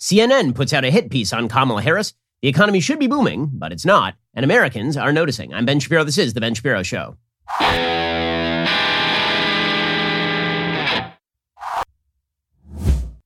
CNN puts out a hit piece on Kamala Harris. The economy should be booming, but it's not, and Americans are noticing. I'm Ben Shapiro. This is The Ben Shapiro Show.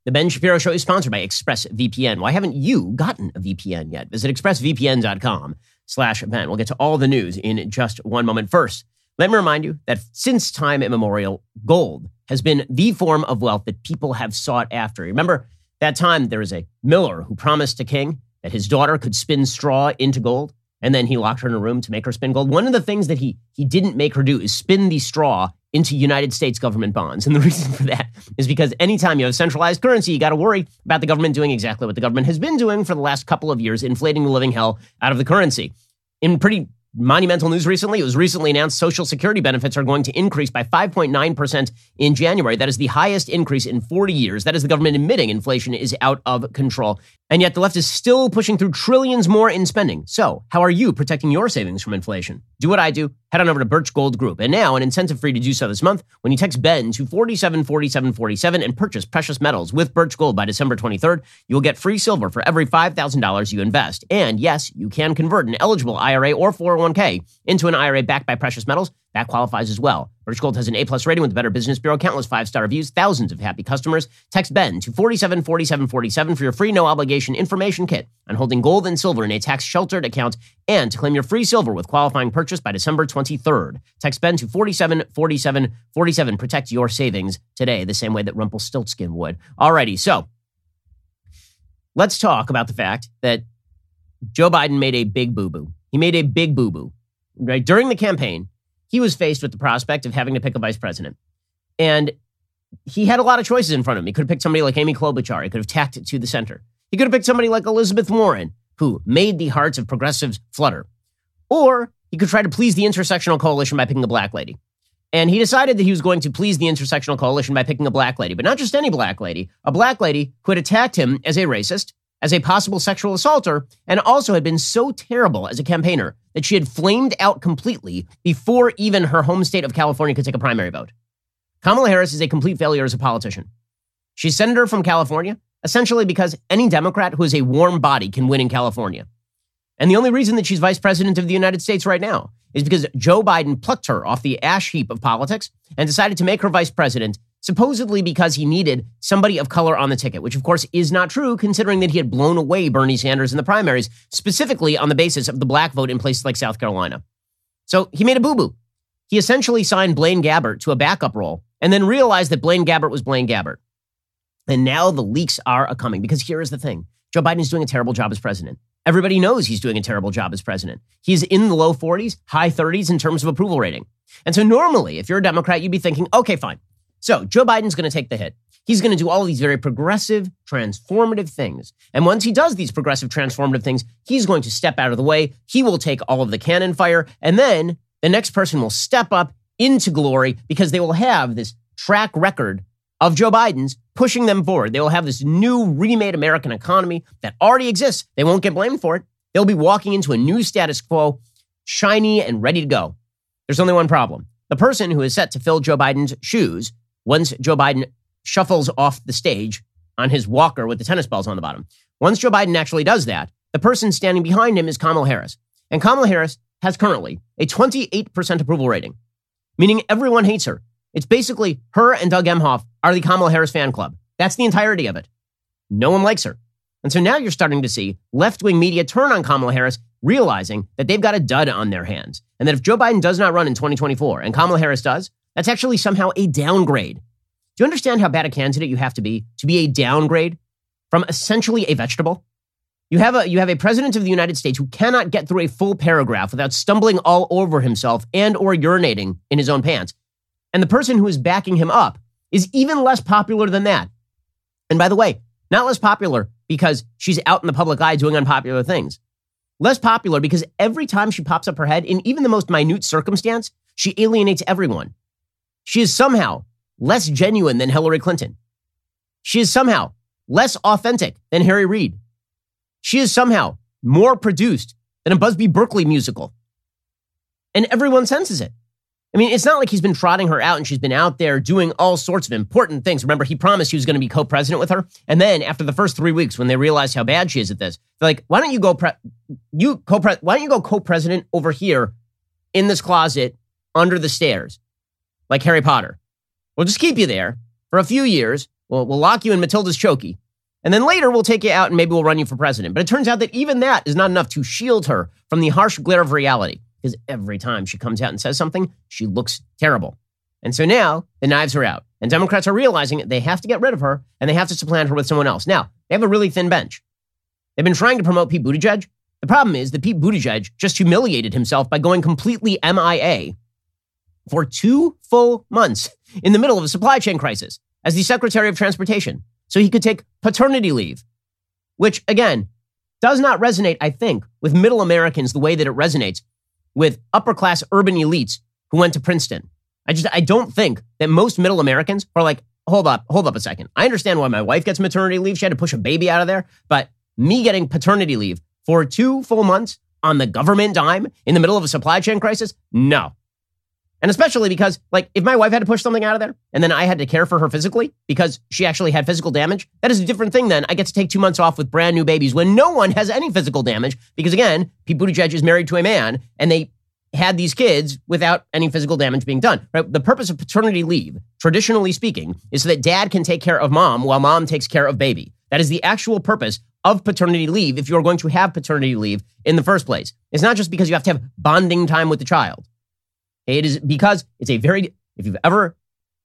The Ben Shapiro Show is sponsored by ExpressVPN. Why haven't you gotten a VPN yet? Visit expressvpn.com slash Ben. We'll get to all the news in just one moment. First, let me remind you that since time immemorial, gold has been the form of wealth that people have sought after. Remember that time there was a miller who promised a king that his daughter could spin straw into gold? And then he locked her in a room to make her spin gold. One of the things that he he didn't make her do is spin the straw into United States government bonds. And the reason for that is because anytime you have centralized currency, you got to worry about the government doing exactly what the government has been doing for the last couple of years, inflating the living hell out of the currency. In pretty monumental news recently. It was recently announced Social Security benefits are going to increase by 5.9% in January. That is the highest increase in 40 years. That is the government admitting inflation is out of control. And yet the left is still pushing through trillions more in spending. So, how are you protecting your savings from inflation? Do what I do. Head on over to Birch Gold Group. And now, an incentive you to do so this month when you text Ben to 474747 and purchase precious metals with Birch Gold by December 23rd, you'll get free silver for every $5,000 you invest. And yes, you can convert an eligible IRA or oh 401k into an IRA backed by precious metals that qualifies as well. Birch Gold has an A plus rating with the Better Business Bureau, countless five star reviews, thousands of happy customers. Text Ben to 474747 for your free no obligation information kit on holding gold and silver in a tax sheltered account and to claim your free silver with qualifying purchase by December 23rd. Text Ben to 474747. Protect your savings today, the same way that Rumpelstiltskin would. Alrighty, so let's talk about the fact that Joe Biden made a big boo boo. He made a big boo boo. Right during the campaign, he was faced with the prospect of having to pick a vice president. And he had a lot of choices in front of him. He could have picked somebody like Amy Klobuchar. He could have tacked it to the center. He could have picked somebody like Elizabeth Warren, who made the hearts of progressives flutter. Or he could try to please the intersectional coalition by picking a black lady. And he decided that he was going to please the intersectional coalition by picking a black lady, but not just any black lady, a black lady who had attacked him as a racist, as a possible sexual assaulter and also had been so terrible as a campaigner that she had flamed out completely before even her home state of California could take a primary vote. Kamala Harris is a complete failure as a politician. She's senator from California, essentially because any Democrat who is a warm body can win in California. And the only reason that she's vice president of the United States right now is because Joe Biden plucked her off the ash heap of politics and decided to make her vice president supposedly because he needed somebody of color on the ticket, which of course is not true considering that he had blown away Bernie Sanders in the primaries, specifically on the basis of the black vote in places like South Carolina. So he made a boo boo. He essentially signed Blaine Gabbert to a backup role and then realized that Blaine Gabbert was Blaine Gabbert. And now the leaks are a coming because here is the thing Joe Biden is doing a terrible job as president. Everybody knows he's doing a terrible job as president. He's in the low 40s, high 30s in terms of approval rating. And so normally, if you're a Democrat, you'd be thinking, okay, fine, so Joe Biden's going to take the hit. He's going to do all these very progressive, transformative things. And once he does these progressive, transformative things, he's going to step out of the way. He will take all of the cannon fire. And then the next person will step up into glory because they will have this track record of Joe Biden's pushing them forward. They will have this new remade American economy that already exists. They won't get blamed for it. They'll be walking into a new status quo, shiny and ready to go. There's only one problem. The person who is set to fill Joe Biden's shoes once Joe Biden shuffles off the stage on his walker with the tennis balls on the bottom. Once Joe Biden actually does that, the person standing behind him is Kamala Harris. And Kamala Harris has currently a 28% approval rating, meaning everyone hates her. It's basically her and Doug Emhoff are the Kamala Harris fan club. That's the entirety of it. No one likes her. And so now you're starting to see left wing media turn on Kamala Harris, realizing that they've got a dud on their hands. And that if Joe Biden does not run in 2024 and Kamala Harris does, that's actually somehow a downgrade. Do you understand how bad a candidate you have to be to be a downgrade from essentially a vegetable? You have a you have a president of the United States who cannot get through a full paragraph without stumbling all over himself and or urinating in his own pants. And the person who is backing him up is even less popular than that. And by the way, not less popular because she's out in the public eye doing unpopular things. Less popular because every time she pops up her head in even the most minute circumstance, she alienates everyone. She is somehow less genuine than Hillary Clinton. She is somehow less authentic than Harry Reid. She is somehow more produced than a Busby Berkeley musical. And everyone senses it. I mean, it's not like he's been trotting her out and she's been out there doing all sorts of important things. Remember, he promised he was going to be co-president with her, and then after the first three weeks, when they realized how bad she is at this, they're like, "Why don't you go pre- you co Why don't you go co-president over here in this closet under the stairs, like Harry Potter? We'll just keep you there for a few years. We'll we'll lock you in Matilda's chokey, and then later we'll take you out and maybe we'll run you for president." But it turns out that even that is not enough to shield her from the harsh glare of reality because every time she comes out and says something, she looks terrible. And so now the knives are out, and Democrats are realizing they have to get rid of her and they have to supplant her with someone else. Now, they have a really thin bench. They've been trying to promote Pete Buttigieg. The problem is that Pete Buttigieg just humiliated himself by going completely MIA for two full months in the middle of a supply chain crisis as the Secretary of Transportation so he could take paternity leave, which, again, does not resonate, I think, with middle Americans the way that it resonates with upper class urban elites who went to Princeton. I just I don't think that most middle Americans are like, hold up, hold up a second. I understand why my wife gets maternity leave. She had to push a baby out of there, but me getting paternity leave for two full months on the government dime in the middle of a supply chain crisis? No. And especially because, like, if my wife had to push something out of there and then I had to care for her physically because she actually had physical damage, that is a different thing then. I get to take two months off with brand new babies when no one has any physical damage because, again, Pete Buttigieg is married to a man and they had these kids without any physical damage being done. Right? The purpose of paternity leave, traditionally speaking, is so that dad can take care of mom while mom takes care of baby. That is the actual purpose of paternity leave if you're going to have paternity leave in the first place. It's not just because you have to have bonding time with the child. It is because it's a very, if you've ever,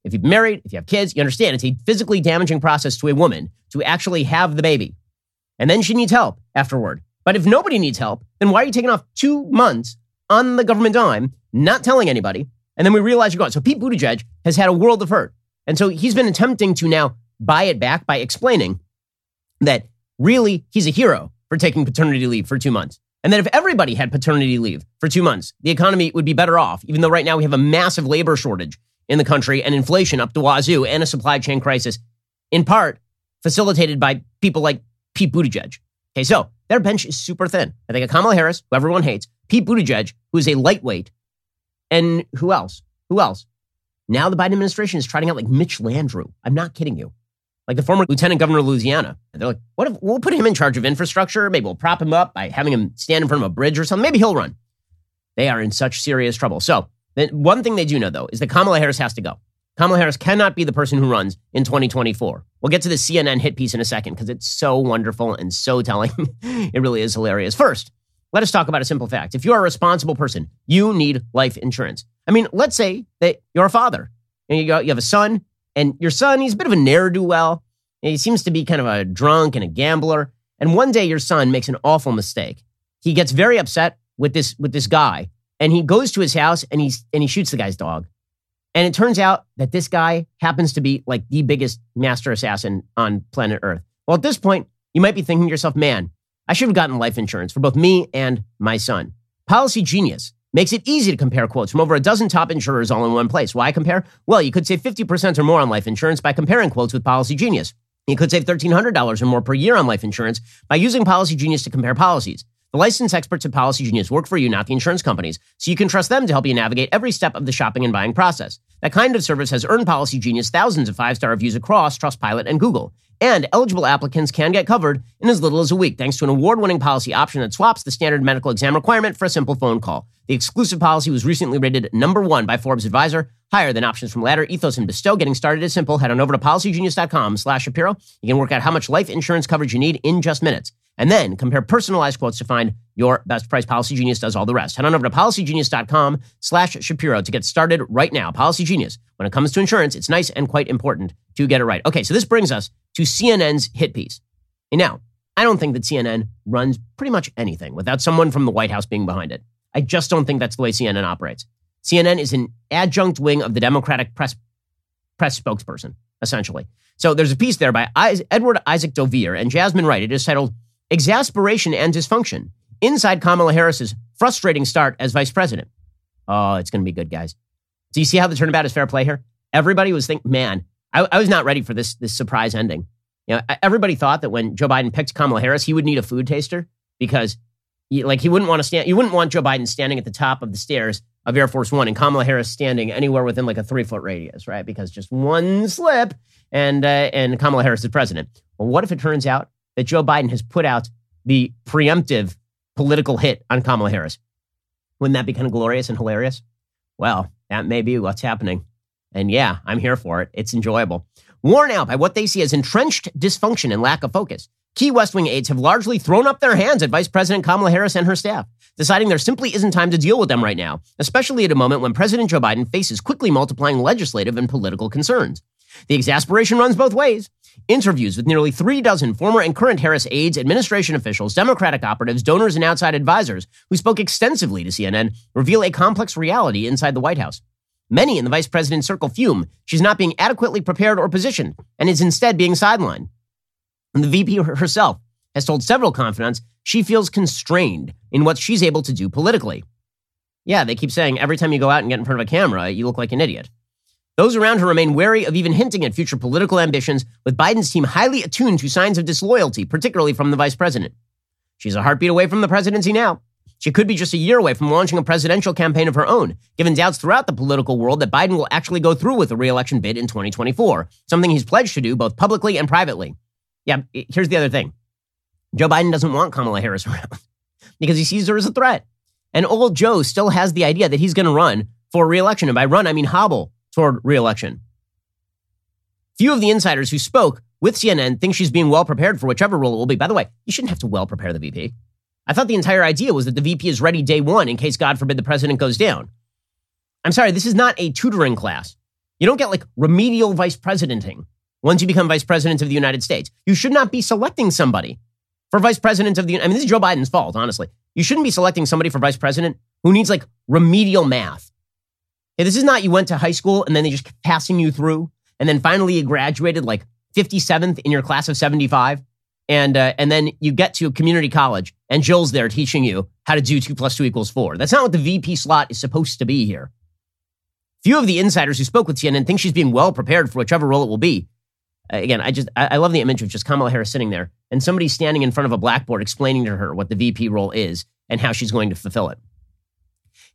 if you've married, if you have kids, you understand it's a physically damaging process to a woman to actually have the baby. And then she needs help afterward. But if nobody needs help, then why are you taking off two months on the government dime, not telling anybody? And then we realize you're gone. So Pete Buttigieg has had a world of hurt. And so he's been attempting to now buy it back by explaining that really he's a hero for taking paternity leave for two months. And that if everybody had paternity leave for two months, the economy would be better off, even though right now we have a massive labor shortage in the country and inflation up to wazoo and a supply chain crisis, in part facilitated by people like Pete Buttigieg. Okay, so their bench is super thin. I think of Kamala Harris, who everyone hates, Pete Buttigieg, who is a lightweight, and who else? Who else? Now the Biden administration is trotting out like Mitch Landrieu. I'm not kidding you like the former lieutenant governor of Louisiana. They're like, what if we'll put him in charge of infrastructure? Maybe we'll prop him up by having him stand in front of a bridge or something. Maybe he'll run. They are in such serious trouble. So, one thing they do know, though, is that Kamala Harris has to go. Kamala Harris cannot be the person who runs in 2024. We'll get to the CNN hit piece in a second because it's so wonderful and so telling. it really is hilarious. First, let us talk about a simple fact. If you're a responsible person, you need life insurance. I mean, let's say that you're a father and you, you have a son and your son, he's a bit of a ne'er do well. He seems to be kind of a drunk and a gambler. And one day your son makes an awful mistake. He gets very upset with this with this guy, and he goes to his house and he's and he shoots the guy's dog. And it turns out that this guy happens to be like the biggest master assassin on planet Earth. Well, at this point, you might be thinking to yourself, man, I should have gotten life insurance for both me and my son. Policy Genius makes it easy to compare quotes from over a dozen top insurers all in one place. Why compare? Well, you could save 50% or more on life insurance by comparing quotes with Policy Genius. You could save $1,300 or more per year on life insurance by using Policy Genius to compare policies. The licensed experts at Policy Genius work for you, not the insurance companies, so you can trust them to help you navigate every step of the shopping and buying process. That kind of service has earned Policy Genius thousands of five star reviews across Trustpilot and Google. And eligible applicants can get covered in as little as a week thanks to an award winning policy option that swaps the standard medical exam requirement for a simple phone call. The exclusive policy was recently rated number one by Forbes Advisor, higher than options from Ladder, Ethos, and Bestow. Getting started is simple. Head on over to policygenius.com slash Shapiro. You can work out how much life insurance coverage you need in just minutes. And then compare personalized quotes to find your best price. Policy Genius does all the rest. Head on over to policygenius.com slash Shapiro to get started right now. Policy Genius. When it comes to insurance, it's nice and quite important to get it right. Okay, so this brings us to CNN's hit piece. And now, I don't think that CNN runs pretty much anything without someone from the White House being behind it. I just don't think that's the way CNN operates. CNN is an adjunct wing of the Democratic press press spokesperson, essentially. So there's a piece there by Edward Isaac Dovere and Jasmine Wright. It is titled Exasperation and Dysfunction Inside Kamala Harris's Frustrating Start as Vice President. Oh, it's going to be good, guys. Do you see how the turnabout is fair play here? Everybody was thinking, man, I, I, was not ready for this, this surprise ending. You know, everybody thought that when Joe Biden picked Kamala Harris, he would need a food taster because like he wouldn't want to stand. You wouldn't want Joe Biden standing at the top of the stairs of Air Force One and Kamala Harris standing anywhere within like a three foot radius, right? Because just one slip and, uh, and Kamala Harris is president. Well, what if it turns out that Joe Biden has put out the preemptive political hit on Kamala Harris? Wouldn't that be kind of glorious and hilarious? Well, that may be what's happening. And yeah, I'm here for it. It's enjoyable. Worn out by what they see as entrenched dysfunction and lack of focus, key West Wing aides have largely thrown up their hands at Vice President Kamala Harris and her staff, deciding there simply isn't time to deal with them right now, especially at a moment when President Joe Biden faces quickly multiplying legislative and political concerns. The exasperation runs both ways. Interviews with nearly three dozen former and current Harris aides, administration officials, Democratic operatives, donors, and outside advisors who spoke extensively to CNN reveal a complex reality inside the White House. Many in the vice president's circle fume she's not being adequately prepared or positioned and is instead being sidelined. And the VP herself has told several confidants she feels constrained in what she's able to do politically. Yeah, they keep saying every time you go out and get in front of a camera, you look like an idiot. Those around her remain wary of even hinting at future political ambitions, with Biden's team highly attuned to signs of disloyalty, particularly from the vice president. She's a heartbeat away from the presidency now. She could be just a year away from launching a presidential campaign of her own, given doubts throughout the political world that Biden will actually go through with a reelection bid in 2024, something he's pledged to do both publicly and privately. Yeah, here's the other thing Joe Biden doesn't want Kamala Harris around because he sees her as a threat. And old Joe still has the idea that he's going to run for reelection. And by run, I mean hobble toward reelection. Few of the insiders who spoke with CNN think she's being well prepared for whichever role it will be. By the way, you shouldn't have to well prepare the VP. I thought the entire idea was that the VP is ready day one in case, God forbid, the president goes down. I'm sorry, this is not a tutoring class. You don't get like remedial vice presidenting once you become vice president of the United States. You should not be selecting somebody for vice president of the I mean, this is Joe Biden's fault, honestly. You shouldn't be selecting somebody for vice president who needs like remedial math Hey, this is not you went to high school and then they just kept passing you through, and then finally you graduated like 57th in your class of 75, and uh, and then you get to community college and Jill's there teaching you how to do two plus two equals four. That's not what the VP slot is supposed to be here. Few of the insiders who spoke with CNN think she's being well prepared for whichever role it will be. Again, I just I, I love the image of just Kamala Harris sitting there and somebody standing in front of a blackboard explaining to her what the VP role is and how she's going to fulfill it.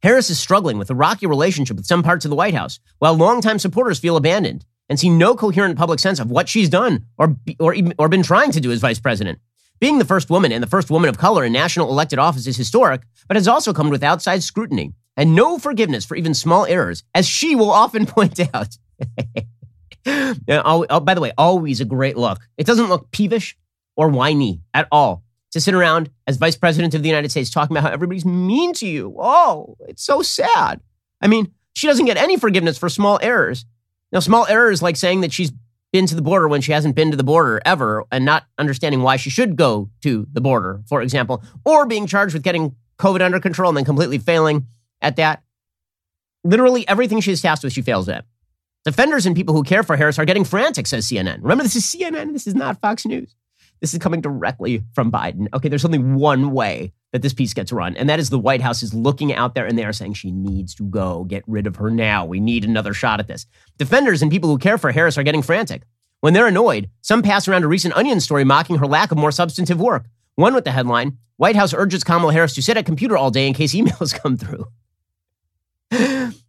Harris is struggling with a rocky relationship with some parts of the White House, while longtime supporters feel abandoned and see no coherent public sense of what she's done or, or, or been trying to do as vice president. Being the first woman and the first woman of color in national elected office is historic, but has also come with outside scrutiny and no forgiveness for even small errors, as she will often point out. oh, by the way, always a great look. It doesn't look peevish or whiny at all to sit around as vice president of the United States talking about how everybody's mean to you. Oh, it's so sad. I mean, she doesn't get any forgiveness for small errors. Now, small errors like saying that she's been to the border when she hasn't been to the border ever and not understanding why she should go to the border, for example, or being charged with getting COVID under control and then completely failing at that. Literally everything she's tasked with, she fails at. Defenders and people who care for Harris are getting frantic, says CNN. Remember, this is CNN. This is not Fox News. This is coming directly from Biden. Okay, there's only one way that this piece gets run, and that is the White House is looking out there and they are saying she needs to go. Get rid of her now. We need another shot at this. Defenders and people who care for Harris are getting frantic. When they're annoyed, some pass around a recent Onion story mocking her lack of more substantive work. One with the headline White House urges Kamala Harris to sit at computer all day in case emails come through.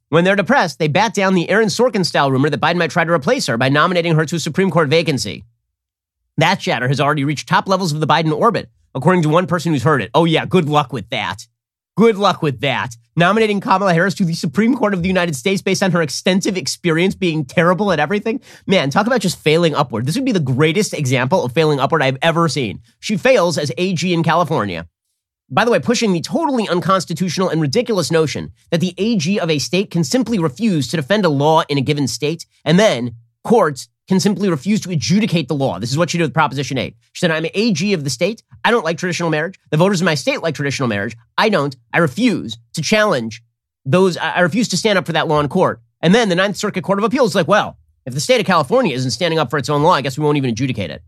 when they're depressed, they bat down the Aaron Sorkin style rumor that Biden might try to replace her by nominating her to a Supreme Court vacancy. That chatter has already reached top levels of the Biden orbit, according to one person who's heard it. Oh, yeah, good luck with that. Good luck with that. Nominating Kamala Harris to the Supreme Court of the United States based on her extensive experience being terrible at everything. Man, talk about just failing upward. This would be the greatest example of failing upward I've ever seen. She fails as AG in California. By the way, pushing the totally unconstitutional and ridiculous notion that the AG of a state can simply refuse to defend a law in a given state, and then courts can simply refuse to adjudicate the law. This is what she did with Proposition 8. She said, I'm an AG of the state. I don't like traditional marriage. The voters in my state like traditional marriage. I don't. I refuse to challenge those. I refuse to stand up for that law in court. And then the Ninth Circuit Court of Appeals is like, well, if the state of California isn't standing up for its own law, I guess we won't even adjudicate it.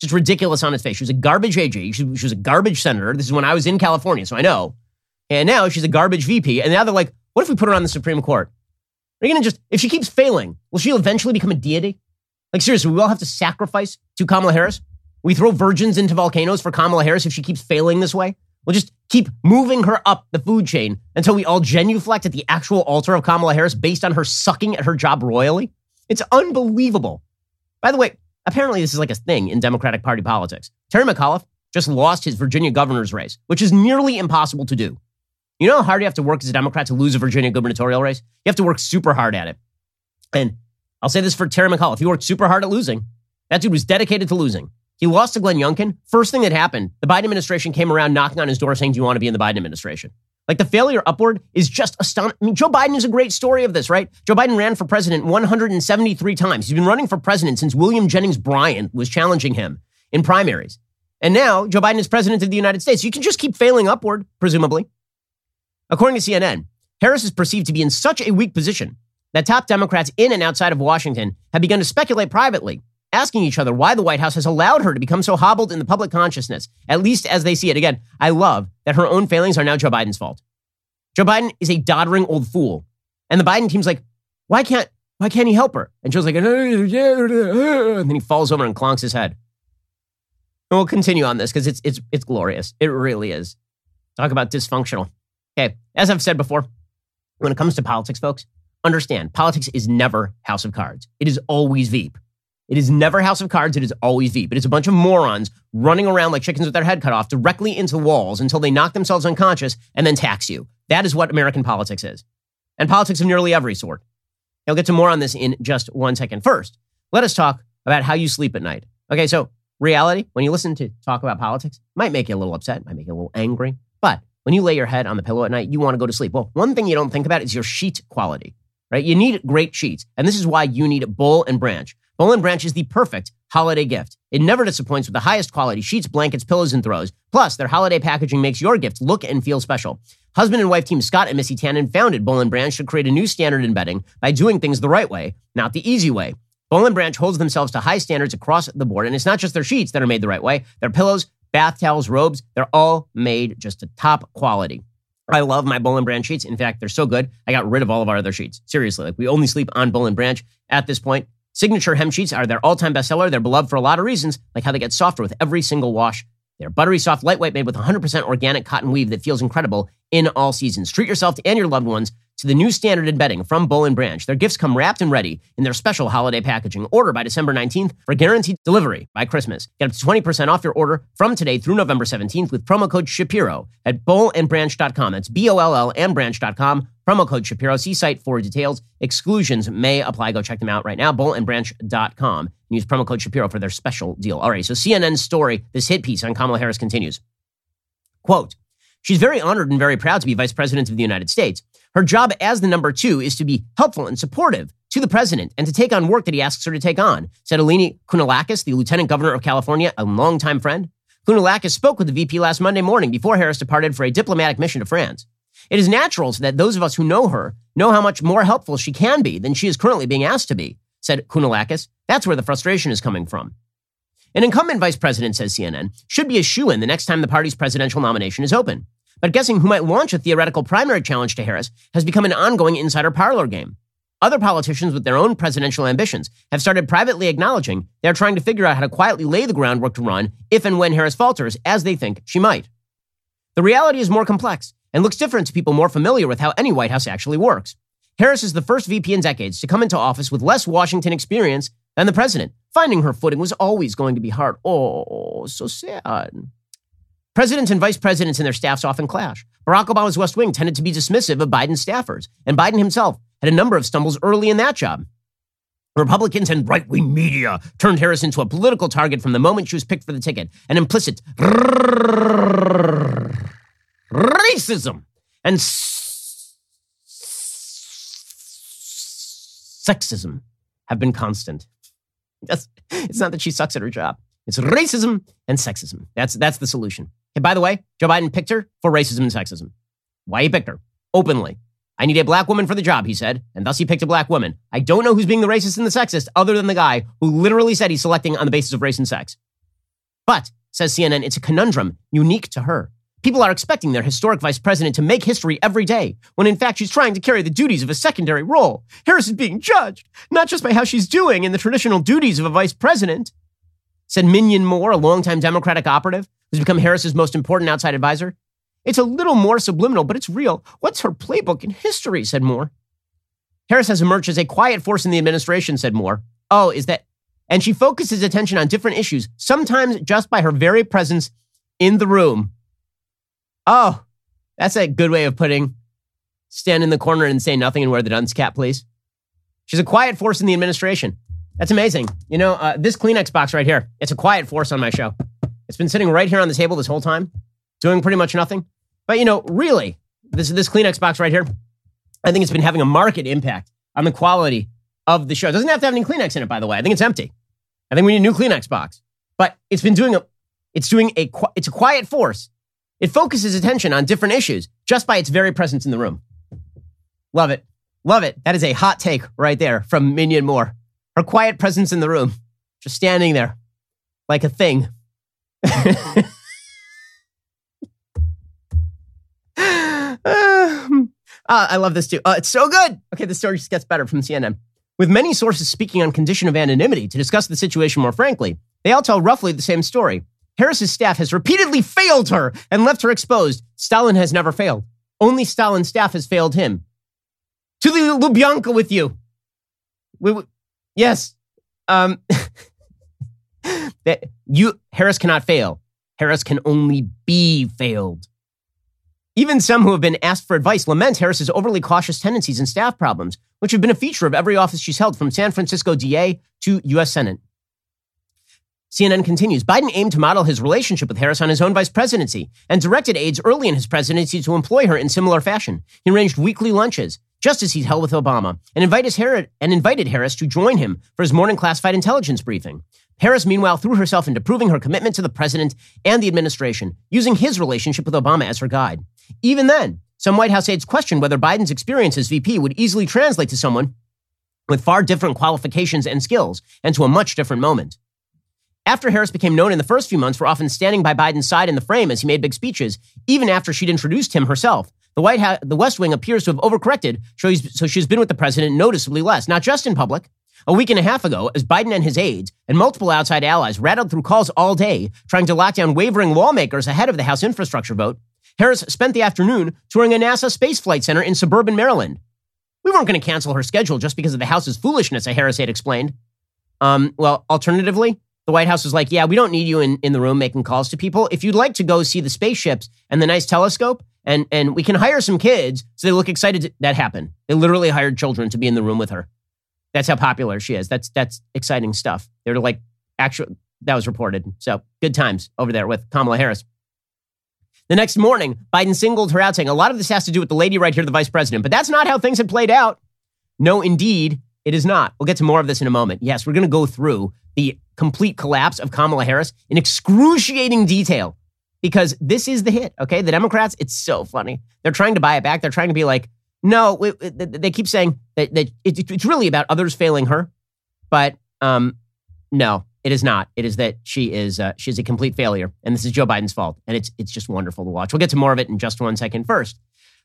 Just ridiculous on its face. She was a garbage AG. She, she was a garbage senator. This is when I was in California, so I know. And now she's a garbage VP. And now they're like, what if we put her on the Supreme Court? Are you going to just, if she keeps failing, will she eventually become a deity? Like, seriously, we all have to sacrifice to Kamala Harris? We throw virgins into volcanoes for Kamala Harris if she keeps failing this way? We'll just keep moving her up the food chain until we all genuflect at the actual altar of Kamala Harris based on her sucking at her job royally. It's unbelievable. By the way, apparently this is like a thing in Democratic Party politics. Terry McAuliffe just lost his Virginia governor's race, which is nearly impossible to do. You know how hard you have to work as a Democrat to lose a Virginia gubernatorial race? You have to work super hard at it. And I'll say this for Terry McAuliffe. He worked super hard at losing. That dude was dedicated to losing. He lost to Glenn Youngkin. First thing that happened, the Biden administration came around knocking on his door saying, Do you want to be in the Biden administration? Like the failure upward is just astonishing. I mean, Joe Biden is a great story of this, right? Joe Biden ran for president 173 times. He's been running for president since William Jennings Bryan was challenging him in primaries. And now Joe Biden is president of the United States. You can just keep failing upward, presumably. According to CNN, Harris is perceived to be in such a weak position that top Democrats in and outside of Washington have begun to speculate privately, asking each other why the White House has allowed her to become so hobbled in the public consciousness, at least as they see it. Again, I love that her own failings are now Joe Biden's fault. Joe Biden is a doddering old fool. And the Biden team's like, why can't why can't he help her? And Joe's like, and then he falls over and clonks his head. And we'll continue on this because it's it's it's glorious. It really is. Talk about dysfunctional. Okay, as I've said before, when it comes to politics, folks, understand politics is never House of Cards. It is always Veep. It is never House of Cards. It is always Veep. It is a bunch of morons running around like chickens with their head cut off directly into walls until they knock themselves unconscious and then tax you. That is what American politics is. And politics of nearly every sort. I'll get to more on this in just one second. First, let us talk about how you sleep at night. Okay, so reality, when you listen to talk about politics, might make you a little upset, might make you a little angry, but when you lay your head on the pillow at night, you want to go to sleep. Well, one thing you don't think about is your sheet quality, right? You need great sheets. And this is why you need Boll and Branch. Boll and Branch is the perfect holiday gift. It never disappoints with the highest quality sheets, blankets, pillows, and throws. Plus, their holiday packaging makes your gift look and feel special. Husband and wife team Scott and Missy Tannen founded Boll and Branch to create a new standard in bedding by doing things the right way, not the easy way. Boll and Branch holds themselves to high standards across the board, and it's not just their sheets that are made the right way. Their pillows, bath towels, robes, they're all made just to top quality. I love my Boll and Branch sheets. In fact, they're so good, I got rid of all of our other sheets. Seriously, like we only sleep on Boll and Branch at this point. Signature hem sheets are their all-time bestseller. They're beloved for a lot of reasons, like how they get softer with every single wash. They're buttery soft, lightweight, made with 100% organic cotton weave that feels incredible in all seasons. Treat yourself and your loved ones to the new standard in bedding from and Branch. Their gifts come wrapped and ready in their special holiday packaging. Order by December 19th for guaranteed delivery by Christmas. Get up to 20% off your order from today through November 17th with promo code Shapiro at bollandbranch.com. That's B-O-L-L and branch.com. Promo code Shapiro. See site for details. Exclusions may apply. Go check them out right now. Bollandbranch.com. Use promo code Shapiro for their special deal. All right, so CNN's story, this hit piece on Kamala Harris continues. Quote, She's very honored and very proud to be Vice President of the United States. Her job as the number two is to be helpful and supportive to the president and to take on work that he asks her to take on, said Eleni Kounalakis, the Lieutenant Governor of California, a longtime friend. Kounalakis spoke with the VP last Monday morning before Harris departed for a diplomatic mission to France. It is natural that those of us who know her know how much more helpful she can be than she is currently being asked to be, said Kounalakis. That's where the frustration is coming from. An incumbent vice president, says CNN, should be a shoe in the next time the party's presidential nomination is open. But guessing who might launch a theoretical primary challenge to Harris has become an ongoing insider parlor game. Other politicians with their own presidential ambitions have started privately acknowledging they're trying to figure out how to quietly lay the groundwork to run if and when Harris falters, as they think she might. The reality is more complex and looks different to people more familiar with how any White House actually works. Harris is the first VP in decades to come into office with less Washington experience than the president. Finding her footing was always going to be hard. Oh, so sad. Presidents and vice presidents and their staffs often clash. Barack Obama's West Wing tended to be dismissive of Biden's staffers, and Biden himself had a number of stumbles early in that job. Republicans and right wing media turned Harris into a political target from the moment she was picked for the ticket. An implicit racism and sexism have been constant. It's not that she sucks at her job. It's racism and sexism. That's, that's the solution. By the way, Joe Biden picked her for racism and sexism. Why he picked her? Openly. I need a black woman for the job, he said, and thus he picked a black woman. I don't know who's being the racist and the sexist other than the guy who literally said he's selecting on the basis of race and sex. But, says CNN, it's a conundrum unique to her. People are expecting their historic vice president to make history every day, when in fact she's trying to carry the duties of a secondary role. Harris is being judged, not just by how she's doing in the traditional duties of a vice president, said Minyon Moore, a longtime Democratic operative who's become Harris's most important outside advisor. It's a little more subliminal, but it's real. What's her playbook in history? said Moore. Harris has emerged as a quiet force in the administration, said Moore. Oh, is that? And she focuses attention on different issues, sometimes just by her very presence in the room. Oh, that's a good way of putting stand in the corner and say nothing and wear the dunce cap, please. She's a quiet force in the administration. That's amazing. You know, uh, this Kleenex box right here, it's a quiet force on my show. It's been sitting right here on the table this whole time, doing pretty much nothing. But, you know, really, this, this Kleenex box right here, I think it's been having a market impact on the quality of the show. It doesn't have to have any Kleenex in it, by the way. I think it's empty. I think we need a new Kleenex box. But it's been doing a, it's doing a, it's a quiet force. It focuses attention on different issues just by its very presence in the room. Love it. Love it. That is a hot take right there from Minyon Moore. Her quiet presence in the room, just standing there like a thing. uh, I love this too. Uh, it's so good. Okay, the story just gets better from CNN. With many sources speaking on condition of anonymity to discuss the situation more frankly, they all tell roughly the same story. Harris's staff has repeatedly failed her and left her exposed. Stalin has never failed. Only Stalin's staff has failed him. To the Lubyanka with you. We, we, yes. Um, that you Harris cannot fail. Harris can only be failed. Even some who have been asked for advice lament Harris's overly cautious tendencies and staff problems, which have been a feature of every office she's held from San Francisco DA to U.S. Senate. CNN continues Biden aimed to model his relationship with Harris on his own vice presidency and directed aides early in his presidency to employ her in similar fashion. He arranged weekly lunches, just as he'd held with Obama, and invited, Harris, and invited Harris to join him for his morning classified intelligence briefing. Harris, meanwhile, threw herself into proving her commitment to the president and the administration, using his relationship with Obama as her guide. Even then, some White House aides questioned whether Biden's experience as VP would easily translate to someone with far different qualifications and skills and to a much different moment. After Harris became known in the first few months for often standing by Biden's side in the frame as he made big speeches, even after she'd introduced him herself, the White House, the West Wing appears to have overcorrected, so she's been with the president noticeably less, not just in public. A week and a half ago, as Biden and his aides and multiple outside allies rattled through calls all day trying to lock down wavering lawmakers ahead of the House infrastructure vote, Harris spent the afternoon touring a NASA Space Flight Center in suburban Maryland. We weren't going to cancel her schedule just because of the House's foolishness, a Harris aide explained. Um, well, alternatively, the White House was like, yeah, we don't need you in, in the room making calls to people. If you'd like to go see the spaceships and the nice telescope, and, and we can hire some kids so they look excited. To, that happened. They literally hired children to be in the room with her. That's how popular she is. That's that's exciting stuff. They're like actual that was reported. So good times over there with Kamala Harris. The next morning, Biden singled her out, saying, A lot of this has to do with the lady right here, the vice president. But that's not how things had played out. No, indeed, it is not. We'll get to more of this in a moment. Yes, we're going to go through the complete collapse of Kamala Harris in excruciating detail because this is the hit, okay? The Democrats, it's so funny. They're trying to buy it back. They're trying to be like, no, they keep saying that, it's really about others failing her. But um, no, it is not. It is that she is uh, she's a complete failure, and this is Joe Biden's fault. And it's it's just wonderful to watch. We'll get to more of it in just one second. First,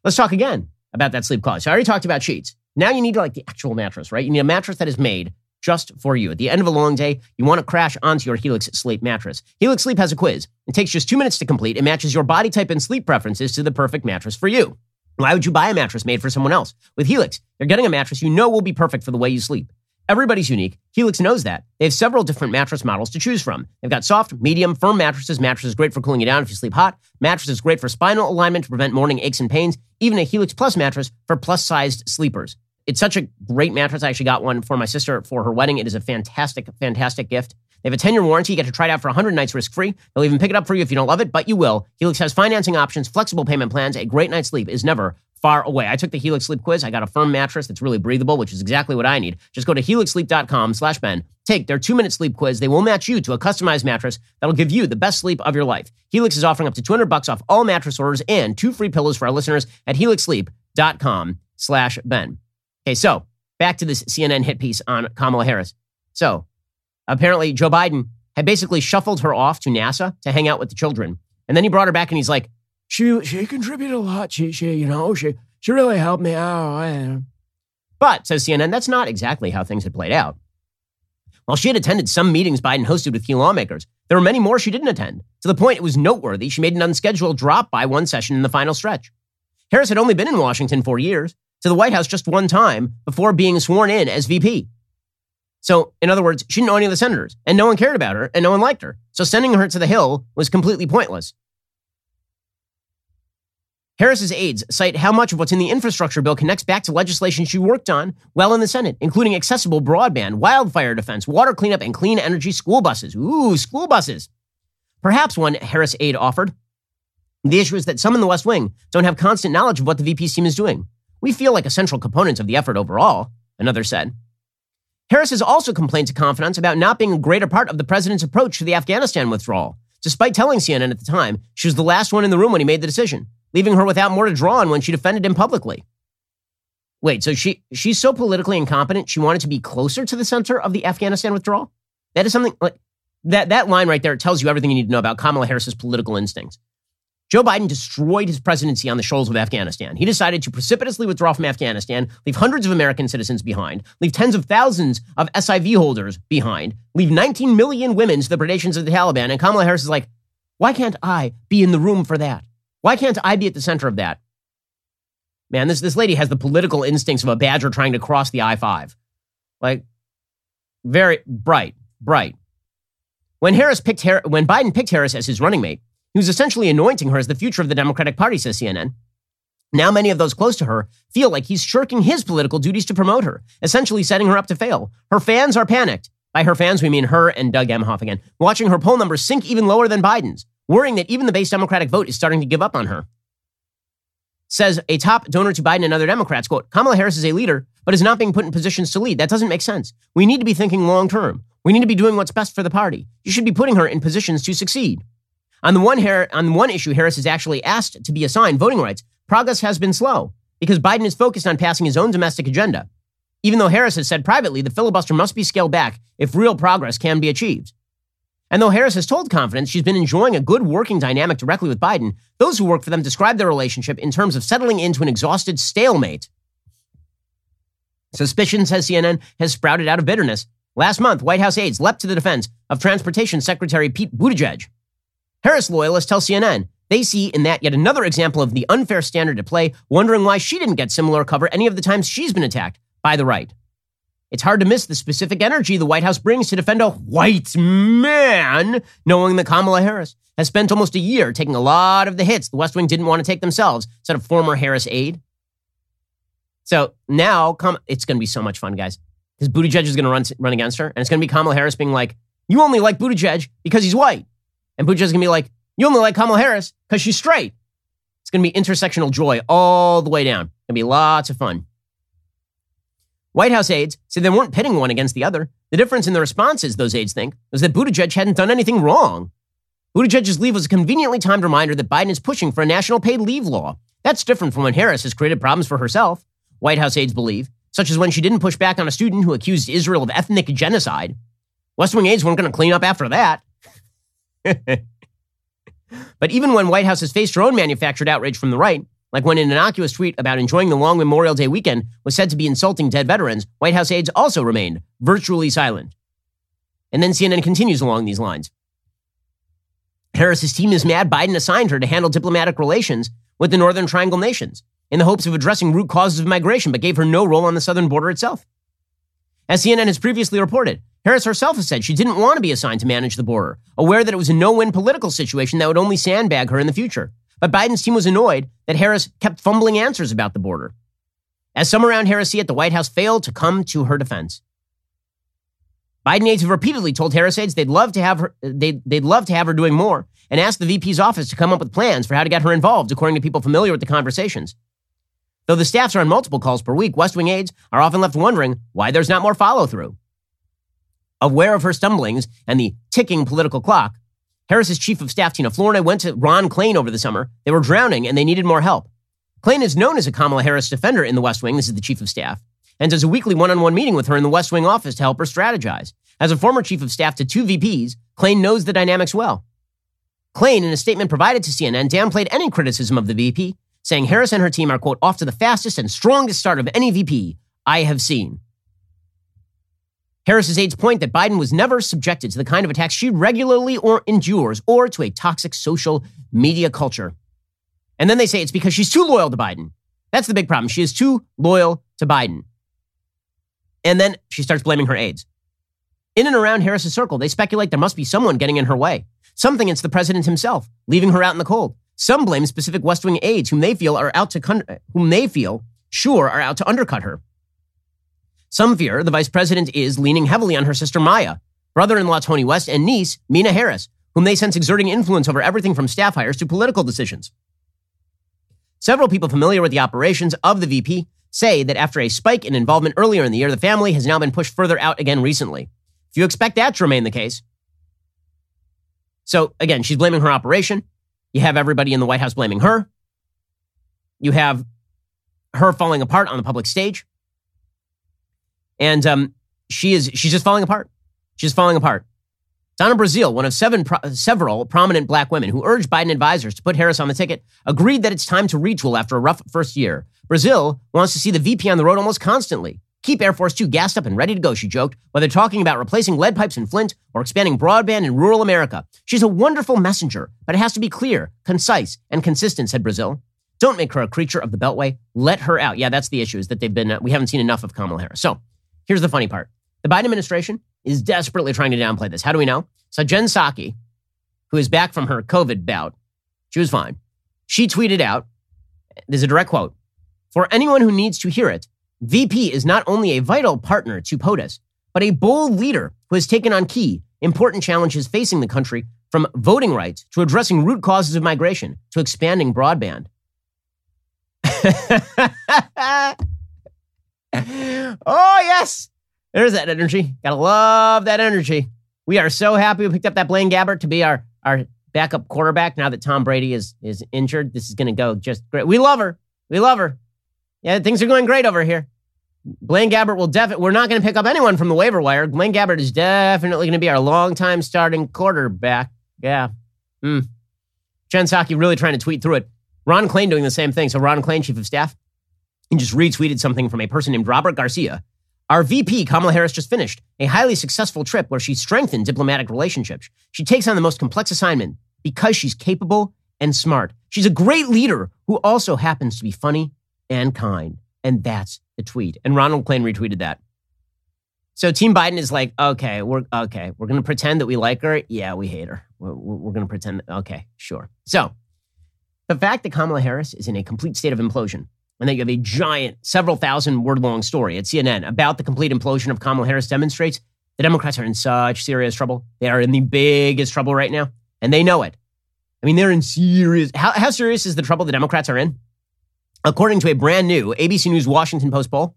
let's talk again about that sleep quality. So I already talked about sheets. Now you need like the actual mattress, right? You need a mattress that is made just for you. At the end of a long day, you want to crash onto your Helix Sleep mattress. Helix Sleep has a quiz. It takes just two minutes to complete. It matches your body type and sleep preferences to the perfect mattress for you. Why would you buy a mattress made for someone else? With Helix, you're getting a mattress you know will be perfect for the way you sleep. Everybody's unique. Helix knows that. They have several different mattress models to choose from. They've got soft, medium, firm mattresses. Mattresses great for cooling you down if you sleep hot. Mattresses great for spinal alignment to prevent morning aches and pains. Even a Helix Plus mattress for plus-sized sleepers. It's such a great mattress. I actually got one for my sister for her wedding. It is a fantastic, fantastic gift. They have a 10 year warranty. You get to try it out for 100 nights risk free. They'll even pick it up for you if you don't love it, but you will. Helix has financing options, flexible payment plans. A great night's sleep is never far away. I took the Helix Sleep Quiz. I got a firm mattress that's really breathable, which is exactly what I need. Just go to helixsleep.com slash Ben. Take their two-minute sleep quiz. They will match you to a customized mattress that'll give you the best sleep of your life. Helix is offering up to 200 bucks off all mattress orders and two free pillows for our listeners at helixsleep.com slash Ben. Okay, so back to this CNN hit piece on Kamala Harris. So apparently Joe Biden had basically shuffled her off to NASA to hang out with the children. And then he brought her back and he's like, she she contributed a lot. She she you know she she really helped me out. Oh, but says CNN, that's not exactly how things had played out. While she had attended some meetings Biden hosted with key lawmakers, there were many more she didn't attend, to the point it was noteworthy she made an unscheduled drop by one session in the final stretch. Harris had only been in Washington for years, to the White House just one time before being sworn in as VP. So, in other words, she didn't know any of the senators, and no one cared about her, and no one liked her. So, sending her to the Hill was completely pointless. Harris's aides cite how much of what's in the infrastructure bill connects back to legislation she worked on while in the Senate, including accessible broadband, wildfire defense, water cleanup, and clean energy school buses. Ooh, school buses. Perhaps one Harris aide offered. The issue is that some in the West Wing don't have constant knowledge of what the VP's team is doing. We feel like a central component of the effort overall, another said. Harris has also complained to confidants about not being a greater part of the president's approach to the Afghanistan withdrawal, despite telling CNN at the time she was the last one in the room when he made the decision, leaving her without more to draw on when she defended him publicly. Wait, so she she's so politically incompetent she wanted to be closer to the center of the Afghanistan withdrawal? That is something like that that line right there tells you everything you need to know about Kamala Harris's political instincts. Joe Biden destroyed his presidency on the shoals of Afghanistan. He decided to precipitously withdraw from Afghanistan, leave hundreds of American citizens behind, leave tens of thousands of SIV holders behind, leave 19 million women to the predations of the Taliban. And Kamala Harris is like, why can't I be in the room for that? Why can't I be at the center of that? Man, this, this lady has the political instincts of a badger trying to cross the I 5. Like, very bright, bright. When Harris picked when Biden picked Harris as his running mate, he was essentially anointing her as the future of the Democratic Party, says CNN. Now, many of those close to her feel like he's shirking his political duties to promote her, essentially setting her up to fail. Her fans are panicked. By her fans, we mean her and Doug Emhoff again, watching her poll numbers sink even lower than Biden's, worrying that even the base Democratic vote is starting to give up on her. Says a top donor to Biden and other Democrats, quote, Kamala Harris is a leader, but is not being put in positions to lead. That doesn't make sense. We need to be thinking long term. We need to be doing what's best for the party. You should be putting her in positions to succeed. On the one Har- on one issue, Harris is actually asked to be assigned voting rights. Progress has been slow because Biden is focused on passing his own domestic agenda. Even though Harris has said privately the filibuster must be scaled back if real progress can be achieved. And though Harris has told confidence she's been enjoying a good working dynamic directly with Biden, those who work for them describe their relationship in terms of settling into an exhausted stalemate. Suspicion, says CNN, has sprouted out of bitterness. Last month, White House aides leapt to the defense of Transportation Secretary Pete Buttigieg. Harris loyalists tell CNN they see in that yet another example of the unfair standard at play, wondering why she didn't get similar cover any of the times she's been attacked by the right. It's hard to miss the specific energy the White House brings to defend a white man, knowing that Kamala Harris has spent almost a year taking a lot of the hits the West Wing didn't want to take themselves, said a former Harris aide. So now it's going to be so much fun, guys. Because Buttigieg is going to run, run against her, and it's going to be Kamala Harris being like, You only like Buttigieg because he's white. And going to be like, You only like Kamala Harris because she's straight. It's to be intersectional joy all the way down. It's to be lots of fun. White House aides said they weren't pitting one against the other. The difference in the responses, those aides think, was that Buttigieg hadn't done anything wrong. Buttigieg's leave was a conveniently timed reminder that Biden is pushing for a national paid leave law. That's different from when Harris has created problems for herself, White House aides believe, such as when she didn't push back on a student who accused Israel of ethnic genocide. West Wing aides weren't going to clean up after that. but even when White House has faced her own manufactured outrage from the right, like when an innocuous tweet about enjoying the long Memorial Day weekend was said to be insulting dead veterans, White House aides also remained virtually silent. And then CNN continues along these lines. Harris's team is mad Biden assigned her to handle diplomatic relations with the Northern Triangle nations in the hopes of addressing root causes of migration, but gave her no role on the southern border itself. As CNN has previously reported, Harris herself has said she didn't want to be assigned to manage the border, aware that it was a no win political situation that would only sandbag her in the future. But Biden's team was annoyed that Harris kept fumbling answers about the border. As some around Harris see it, the White House failed to come to her defense. Biden aides have repeatedly told Harris aides they'd love to have her they'd, they'd love to have her doing more and asked the VP's office to come up with plans for how to get her involved, according to people familiar with the conversations. Though the staffs are on multiple calls per week, West Wing aides are often left wondering why there's not more follow through. Aware of her stumblings and the ticking political clock, Harris's chief of staff, Tina Flournoy, went to Ron Klain over the summer. They were drowning and they needed more help. Klain is known as a Kamala Harris defender in the West Wing. This is the chief of staff. And does a weekly one on one meeting with her in the West Wing office to help her strategize. As a former chief of staff to two VPs, Klain knows the dynamics well. Klain, in a statement provided to CNN, downplayed any criticism of the VP, saying Harris and her team are, quote, off to the fastest and strongest start of any VP I have seen. Harris's aides point that Biden was never subjected to the kind of attacks she regularly or endures or to a toxic social media culture. And then they say it's because she's too loyal to Biden. That's the big problem. She is too loyal to Biden. And then she starts blaming her aides. In and around Harris's circle, they speculate there must be someone getting in her way. Some think it's the president himself, leaving her out in the cold. Some blame specific West Wing aides whom they feel are out to whom they feel sure are out to undercut her. Some fear the vice president is leaning heavily on her sister Maya, brother in law Tony West, and niece Meena Harris, whom they sense exerting influence over everything from staff hires to political decisions. Several people familiar with the operations of the VP say that after a spike in involvement earlier in the year, the family has now been pushed further out again recently. If you expect that to remain the case. So again, she's blaming her operation. You have everybody in the White House blaming her. You have her falling apart on the public stage and um, she is she's just falling apart. She's falling apart. Donna Brazile, one of seven pro- several prominent black women who urged Biden advisors to put Harris on the ticket, agreed that it's time to retool after a rough first year. Brazile wants to see the VP on the road almost constantly. Keep Air Force Two gassed up and ready to go, she joked, whether talking about replacing lead pipes in Flint or expanding broadband in rural America. She's a wonderful messenger, but it has to be clear, concise, and consistent, said Brazile. Don't make her a creature of the Beltway. Let her out. Yeah, that's the issue, is that they've been, uh, we haven't seen enough of Kamala Harris. So Here's the funny part the Biden administration is desperately trying to downplay this. How do we know? So Jen Psaki, who is back from her COVID bout, she was fine. She tweeted out, there's a direct quote, for anyone who needs to hear it, VP is not only a vital partner to POTUS, but a bold leader who has taken on key, important challenges facing the country from voting rights to addressing root causes of migration to expanding broadband. oh, yes. There's that energy. Gotta love that energy. We are so happy we picked up that Blaine Gabbert to be our, our backup quarterback now that Tom Brady is, is injured. This is going to go just great. We love her. We love her. Yeah, things are going great over here. Blaine Gabbert will definitely, we're not going to pick up anyone from the waiver wire. Blaine Gabbert is definitely going to be our longtime starting quarterback. Yeah. Mm. Jen Psaki really trying to tweet through it. Ron Klain doing the same thing. So, Ron Klain, chief of staff, and just retweeted something from a person named Robert Garcia. Our VP, Kamala Harris, just finished a highly successful trip where she strengthened diplomatic relationships. She takes on the most complex assignment because she's capable and smart. She's a great leader who also happens to be funny and kind. And that's the tweet. And Ronald Klain retweeted that. So Team Biden is like, okay, we're okay. We're going to pretend that we like her. Yeah, we hate her. We're, we're going to pretend. That, okay, sure. So the fact that Kamala Harris is in a complete state of implosion and that you have a giant, several thousand word long story at CNN about the complete implosion of Kamala Harris demonstrates the Democrats are in such serious trouble. They are in the biggest trouble right now, and they know it. I mean, they're in serious. How, how serious is the trouble the Democrats are in? According to a brand new ABC News Washington Post poll,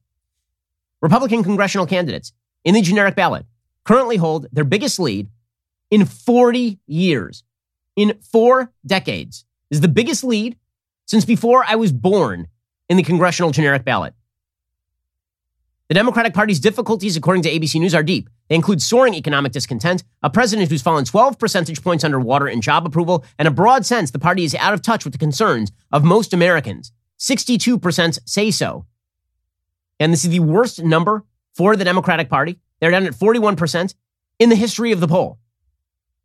Republican congressional candidates in the generic ballot currently hold their biggest lead in 40 years. In four decades. This is the biggest lead since before I was born in the congressional generic ballot. The Democratic Party's difficulties, according to ABC News, are deep. They include soaring economic discontent, a president who's fallen 12 percentage points underwater in job approval, and a broad sense the party is out of touch with the concerns of most Americans. 62% say so. And this is the worst number for the Democratic Party. They're down at 41% in the history of the poll.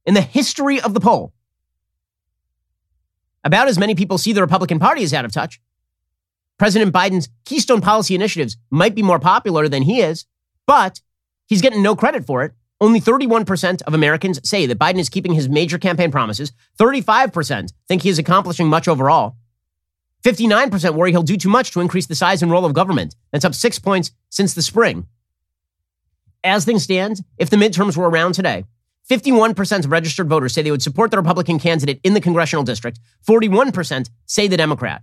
In the history of the poll. About as many people see the Republican Party as out of touch President Biden's Keystone Policy initiatives might be more popular than he is, but he's getting no credit for it. Only 31% of Americans say that Biden is keeping his major campaign promises. 35% think he is accomplishing much overall. 59% worry he'll do too much to increase the size and role of government. That's up six points since the spring. As things stand, if the midterms were around today, 51% of registered voters say they would support the Republican candidate in the congressional district. 41% say the Democrat.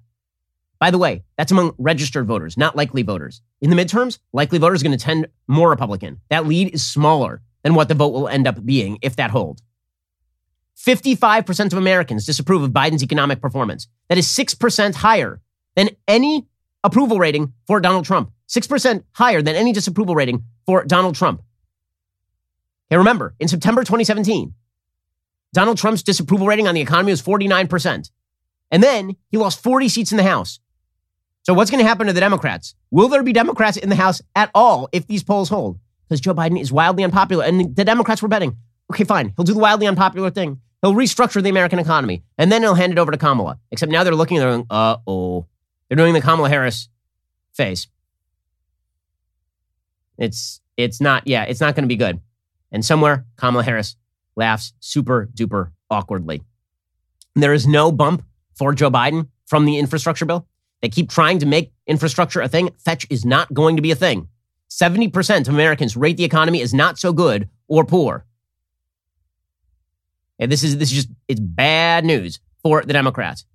By the way, that's among registered voters, not likely voters. In the midterms, likely voters are going to tend more Republican. That lead is smaller than what the vote will end up being if that holds. 55% of Americans disapprove of Biden's economic performance. That is 6% higher than any approval rating for Donald Trump. 6% higher than any disapproval rating for Donald Trump. Okay, remember, in September 2017, Donald Trump's disapproval rating on the economy was 49%. And then he lost 40 seats in the House. So what's going to happen to the Democrats? Will there be Democrats in the House at all if these polls hold? because Joe Biden is wildly unpopular. And the Democrats were betting, okay, fine, he'll do the wildly unpopular thing. He'll restructure the American economy, and then he'll hand it over to Kamala. Except now they're looking, they're going, uh oh. They're doing the Kamala Harris face. It's it's not, yeah, it's not going to be good. And somewhere, Kamala Harris laughs super duper awkwardly. There is no bump for Joe Biden from the infrastructure bill. They keep trying to make infrastructure a thing. Fetch is not going to be a thing. 70% of Americans rate the economy as not so good or poor. And this is this is just it's bad news for the Democrats.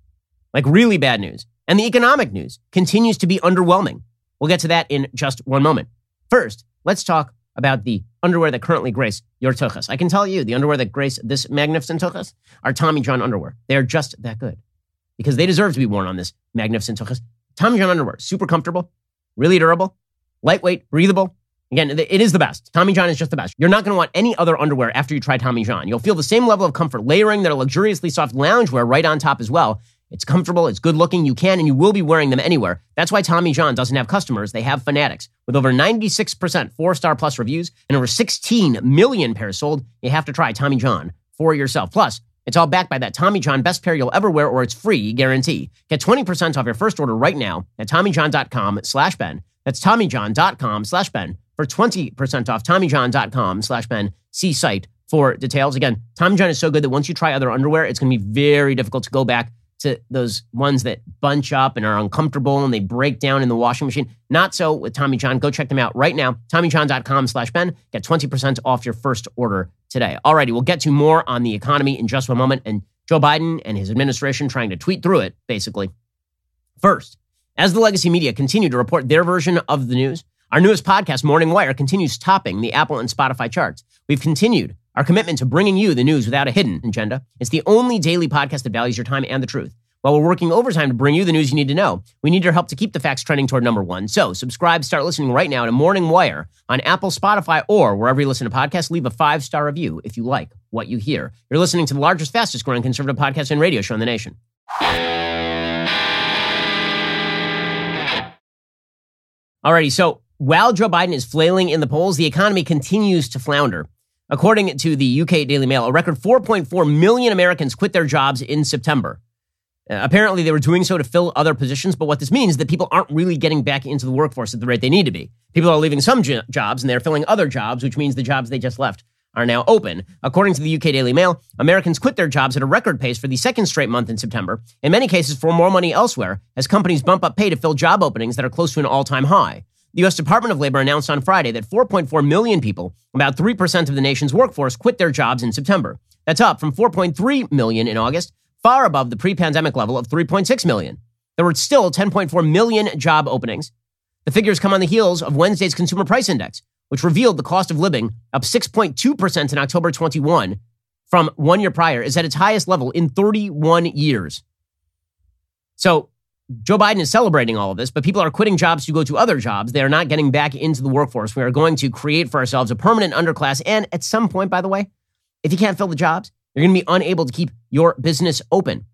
Like really bad news. And the economic news continues to be underwhelming. We'll get to that in just one moment. First, let's talk about the underwear that currently grace your tuchus. I can tell you, the underwear that grace this magnificent tuchus are Tommy John underwear. They are just that good because they deserve to be worn on this magnificent tuchus. Tommy John underwear, super comfortable, really durable, lightweight, breathable. Again, it is the best. Tommy John is just the best. You're not going to want any other underwear after you try Tommy John. You'll feel the same level of comfort layering their luxuriously soft loungewear right on top as well. It's comfortable, it's good looking, you can and you will be wearing them anywhere. That's why Tommy John doesn't have customers, they have fanatics. With over 96% four star plus reviews and over 16 million pairs sold, you have to try Tommy John for yourself. Plus, it's all backed by that Tommy John best pair you'll ever wear or it's free guarantee. Get 20% off your first order right now at TommyJohn.com slash Ben. That's TommyJohn.com slash Ben for 20% off TommyJohn.com slash Ben. See site for details. Again, Tommy John is so good that once you try other underwear, it's going to be very difficult to go back to those ones that bunch up and are uncomfortable and they break down in the washing machine. Not so with Tommy John. Go check them out right now. TommyJohn.com slash Ben. Get 20% off your first order today. Alrighty, we'll get to more on the economy in just one moment and Joe Biden and his administration trying to tweet through it, basically. First, as the legacy media continue to report their version of the news, our newest podcast, Morning Wire, continues topping the Apple and Spotify charts. We've continued our commitment to bringing you the news without a hidden agenda. It's the only daily podcast that values your time and the truth. While we're working overtime to bring you the news you need to know, we need your help to keep the facts trending toward number one. So subscribe, start listening right now to Morning Wire on Apple, Spotify, or wherever you listen to podcasts. Leave a five star review if you like what you hear. You're listening to the largest, fastest growing conservative podcast and radio show in the nation. Alrighty, so while Joe Biden is flailing in the polls, the economy continues to flounder. According to the UK Daily Mail, a record 4.4 million Americans quit their jobs in September. Uh, apparently, they were doing so to fill other positions, but what this means is that people aren't really getting back into the workforce at the rate they need to be. People are leaving some jo- jobs and they're filling other jobs, which means the jobs they just left are now open. According to the UK Daily Mail, Americans quit their jobs at a record pace for the second straight month in September, in many cases for more money elsewhere, as companies bump up pay to fill job openings that are close to an all time high. The U.S. Department of Labor announced on Friday that 4.4 million people, about 3% of the nation's workforce, quit their jobs in September. That's up from 4.3 million in August far above the pre pandemic level of 3.6 million. There were still 10.4 million job openings. The figures come on the heels of Wednesday's Consumer Price Index, which revealed the cost of living, up 6.2% in October 21 from one year prior, is at its highest level in 31 years. So Joe Biden is celebrating all of this, but people are quitting jobs to go to other jobs. They are not getting back into the workforce. We are going to create for ourselves a permanent underclass. And at some point, by the way, if you can't fill the jobs, you're going to be unable to keep your business open.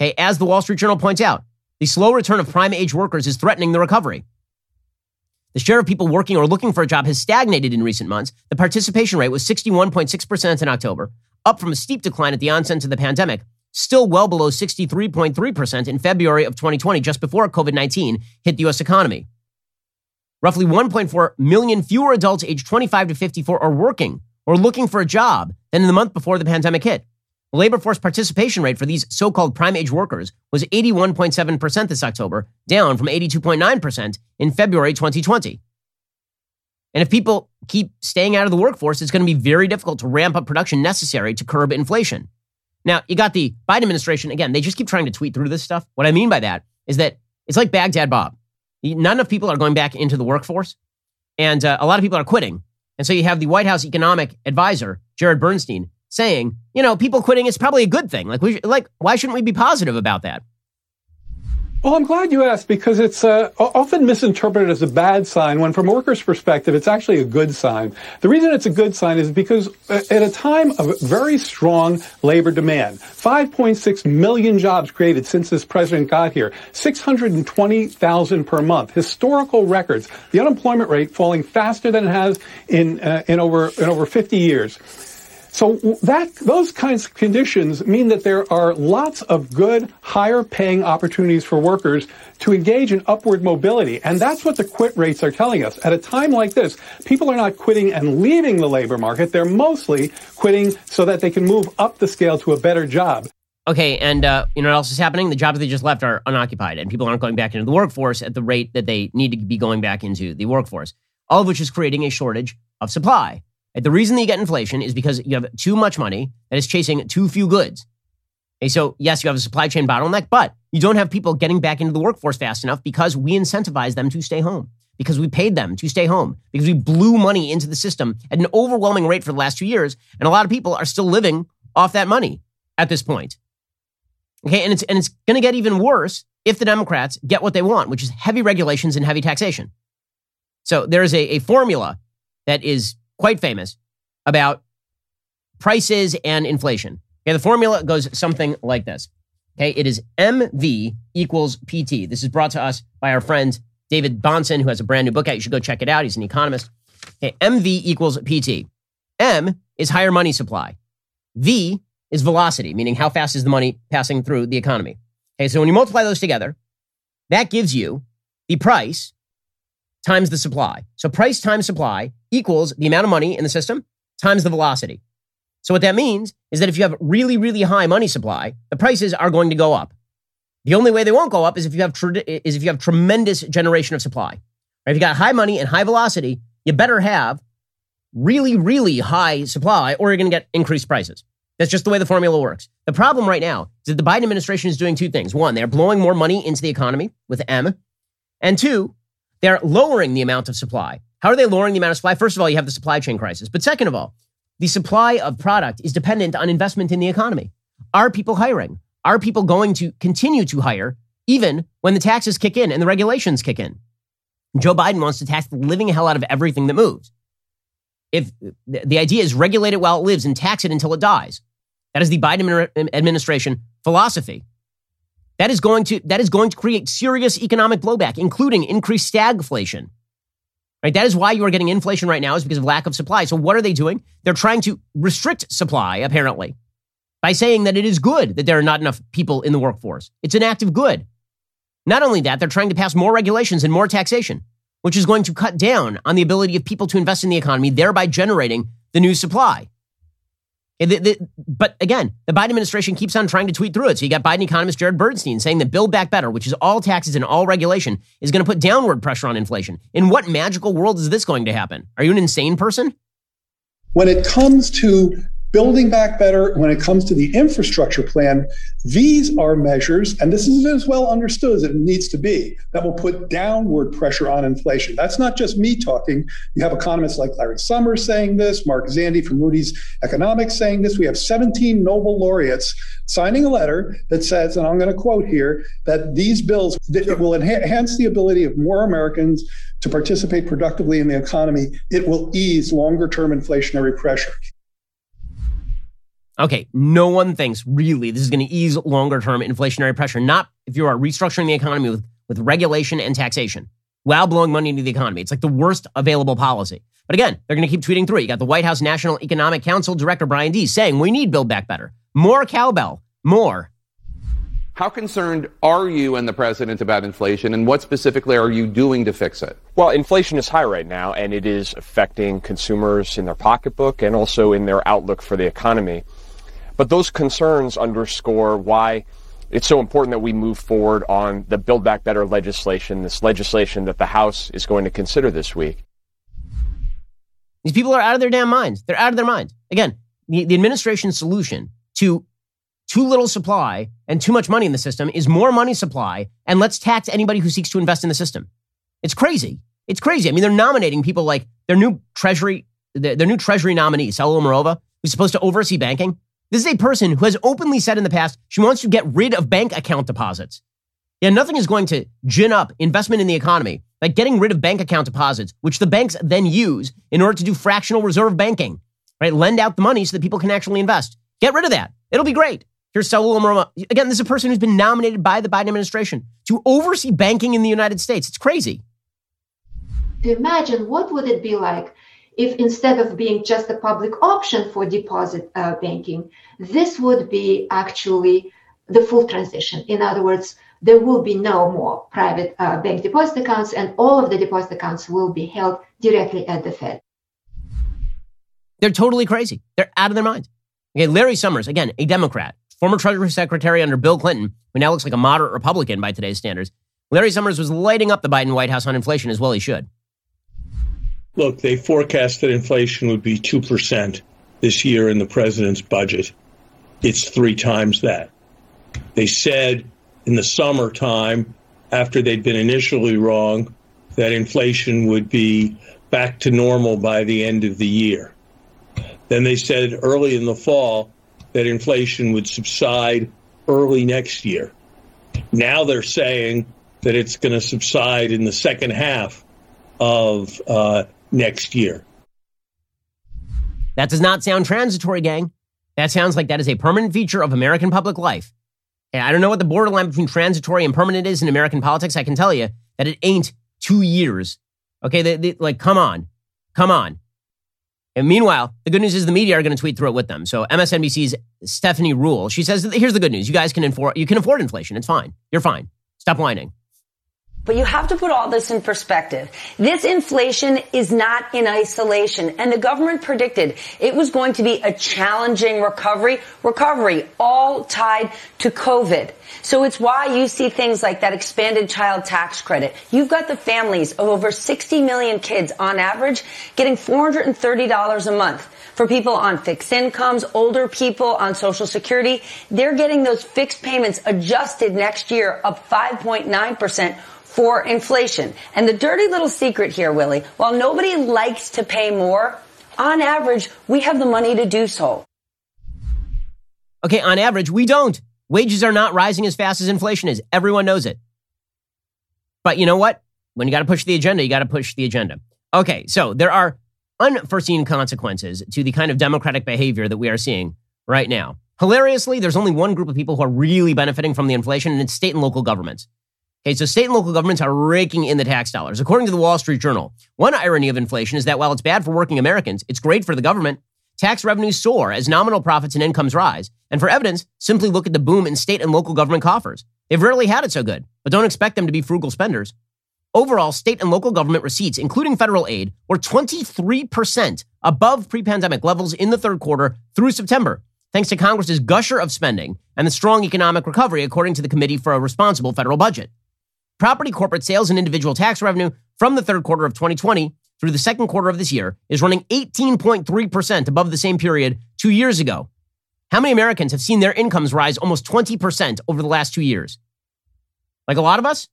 Okay, as the Wall Street Journal points out, the slow return of prime age workers is threatening the recovery. The share of people working or looking for a job has stagnated in recent months. The participation rate was 61.6% in October, up from a steep decline at the onset of the pandemic, still well below 63.3% in February of 2020, just before COVID 19 hit the U.S. economy. Roughly 1.4 million fewer adults aged 25 to 54 are working or looking for a job than in the month before the pandemic hit. The labor force participation rate for these so called prime age workers was 81.7% this October, down from 82.9% in February 2020. And if people keep staying out of the workforce, it's going to be very difficult to ramp up production necessary to curb inflation. Now, you got the Biden administration, again, they just keep trying to tweet through this stuff. What I mean by that is that it's like Baghdad Bob. None of people are going back into the workforce, and uh, a lot of people are quitting and so you have the White House economic advisor, Jared Bernstein, saying, you know, people quitting is probably a good thing. Like, we, like, why shouldn't we be positive about that? Well, I'm glad you asked because it's uh, often misinterpreted as a bad sign when from a worker's perspective, it's actually a good sign. The reason it's a good sign is because uh, at a time of very strong labor demand, 5.6 million jobs created since this president got here, 620,000 per month, historical records, the unemployment rate falling faster than it has in, uh, in over, in over 50 years. So that those kinds of conditions mean that there are lots of good, higher paying opportunities for workers to engage in upward mobility. And that's what the quit rates are telling us. At a time like this, people are not quitting and leaving the labor market. They're mostly quitting so that they can move up the scale to a better job. Okay, and uh, you know what else is happening? The jobs they just left are unoccupied, and people aren't going back into the workforce at the rate that they need to be going back into the workforce. All of which is creating a shortage of supply. The reason that you get inflation is because you have too much money that is chasing too few goods. Okay, so yes, you have a supply chain bottleneck, but you don't have people getting back into the workforce fast enough because we incentivize them to stay home, because we paid them to stay home, because we blew money into the system at an overwhelming rate for the last two years, and a lot of people are still living off that money at this point. Okay, and it's and it's going to get even worse if the Democrats get what they want, which is heavy regulations and heavy taxation. So there is a, a formula that is quite famous about prices and inflation. Okay, the formula goes something like this. Okay, it is MV equals PT. This is brought to us by our friend David Bahnsen, who has a brand new book out. You should go check it out. He's an economist. Okay, MV equals PT. M is higher money supply. V is velocity, meaning how fast is the money passing through the economy. Okay, so when you multiply those together, that gives you the price times the supply. So price times supply equals the amount of money in the system times the velocity. So what that means is that if you have really, really high money supply, the prices are going to go up. The only way they won't go up is if you have is if you have tremendous generation of supply. Right? If you got high money and high velocity, you better have really, really high supply, or you're going to get increased prices. That's just the way the formula works. The problem right now is that the Biden administration is doing two things. One, they're blowing more money into the economy with M. And two, they're lowering the amount of supply. How are they lowering the amount of supply? First of all, you have the supply chain crisis. But second of all, the supply of product is dependent on investment in the economy. Are people hiring? Are people going to continue to hire even when the taxes kick in and the regulations kick in? Joe Biden wants to tax the living hell out of everything that moves. If the idea is regulate it while it lives and tax it until it dies. That is the Biden administration philosophy. That is going to that is going to create serious economic blowback, including increased stagflation. Right? That is why you are getting inflation right now is because of lack of supply. So what are they doing? They're trying to restrict supply, apparently, by saying that it is good that there are not enough people in the workforce. It's an act of good. Not only that, they're trying to pass more regulations and more taxation, which is going to cut down on the ability of people to invest in the economy, thereby generating the new supply. But again, the Biden administration keeps on trying to tweet through it. So you got Biden economist Jared Bernstein saying that Build Back Better, which is all taxes and all regulation, is going to put downward pressure on inflation. In what magical world is this going to happen? Are you an insane person? When it comes to building back better when it comes to the infrastructure plan, these are measures, and this is as well understood as it needs to be, that will put downward pressure on inflation. That's not just me talking. You have economists like Larry Summers saying this, Mark Zandi from Moody's Economics saying this. We have 17 Nobel laureates signing a letter that says, and I'm going to quote here, that these bills that will enhance the ability of more Americans to participate productively in the economy. It will ease longer term inflationary pressure. Okay, no one thinks really this is going to ease longer term inflationary pressure, not if you are restructuring the economy with, with regulation and taxation while blowing money into the economy. It's like the worst available policy. But again, they're going to keep tweeting through. You got the White House National Economic Council Director Brian Deese saying we need Build Back Better. More cowbell, more. How concerned are you and the president about inflation, and what specifically are you doing to fix it? Well, inflation is high right now, and it is affecting consumers in their pocketbook and also in their outlook for the economy. But those concerns underscore why it's so important that we move forward on the Build Back Better legislation, this legislation that the House is going to consider this week. These people are out of their damn minds. They're out of their minds. Again, the, the administration's solution to too little supply and too much money in the system is more money supply, and let's tax anybody who seeks to invest in the system. It's crazy. It's crazy. I mean, they're nominating people like their new Treasury, their, their new Treasury nominee, Saule Omarova, who's supposed to oversee banking. This is a person who has openly said in the past she wants to get rid of bank account deposits. Yeah, nothing is going to gin up investment in the economy like getting rid of bank account deposits, which the banks then use in order to do fractional reserve banking, right? Lend out the money so that people can actually invest. Get rid of that. It'll be great. Here's Saule Omarova. Again, this is a person who's been nominated by the Biden administration to oversee banking in the United States. It's crazy. Imagine what would it be like if instead of being just a public option for deposit uh, banking, this would be actually the full transition. In other words, there will be no more private uh, bank deposit accounts, and all of the deposit accounts will be held directly at the Fed. They're totally crazy. They're out of their minds. Okay, Larry Summers, again, a Democrat, former Treasury Secretary under Bill Clinton, who now looks like a moderate Republican by today's standards. Larry Summers was lighting up the Biden White House on inflation as well he should. Look, they forecast that inflation would be 2% this year in the president's budget. It's three times that. They said in the summertime, after they'd been initially wrong, that inflation would be back to normal by the end of the year. Then they said early in the fall that inflation would subside early next year. Now they're saying that it's going to subside in the second half of uh, next year. That does not sound transitory, gang. That sounds like that is a permanent feature of American public life. And I don't know what the borderline between transitory and permanent is in American politics. I can tell you that it ain't two years. Okay, they, they, like, come on, come on. And meanwhile, the good news is the media are going to tweet through it with them. So MSNBC's Stephanie Ruhle, she says, here's the good news. You guys can afford, you can afford inflation. It's fine. You're fine. Stop whining. But you have to put all this in perspective. This inflation is not in isolation. And the government predicted it was going to be a challenging recovery, recovery all tied to COVID. So it's why you see things like that expanded child tax credit. You've got the families of over 60 million kids on average getting $430 a month. For people on fixed incomes, older people on social security, they're getting those fixed payments adjusted next year up 5.9% for inflation. And the dirty little secret here, Willie, while nobody likes to pay more, on average, we have the money to do so. Okay, on average, we don't. Wages are not rising as fast as inflation is. Everyone knows it. But you know what? When you got to push the agenda, you got to push the agenda. Okay, so there are unforeseen consequences to the kind of democratic behavior that we are seeing right now. Hilariously, there's only one group of people who are really benefiting from the inflation, and it's state and local governments. Okay, so state and local governments are raking in the tax dollars. According to the Wall Street Journal, one irony of inflation is that while it's bad for working Americans, it's great for the government. Tax revenues soar as nominal profits and incomes rise. And for evidence, simply look at the boom in state and local government coffers. They've rarely had it so good, but don't expect them to be frugal spenders. Overall, state and local government receipts, including federal aid, were 23% above pre pandemic levels in the third quarter through September, thanks to Congress's gusher of spending and the strong economic recovery, according to the Committee for a Responsible Federal Budget. Property corporate sales and individual tax revenue from the third quarter of 2020 through the second quarter of this year is running 18.3% above the same period two years ago. How many Americans have seen their incomes rise almost 20% over the last two years? Like a lot of us?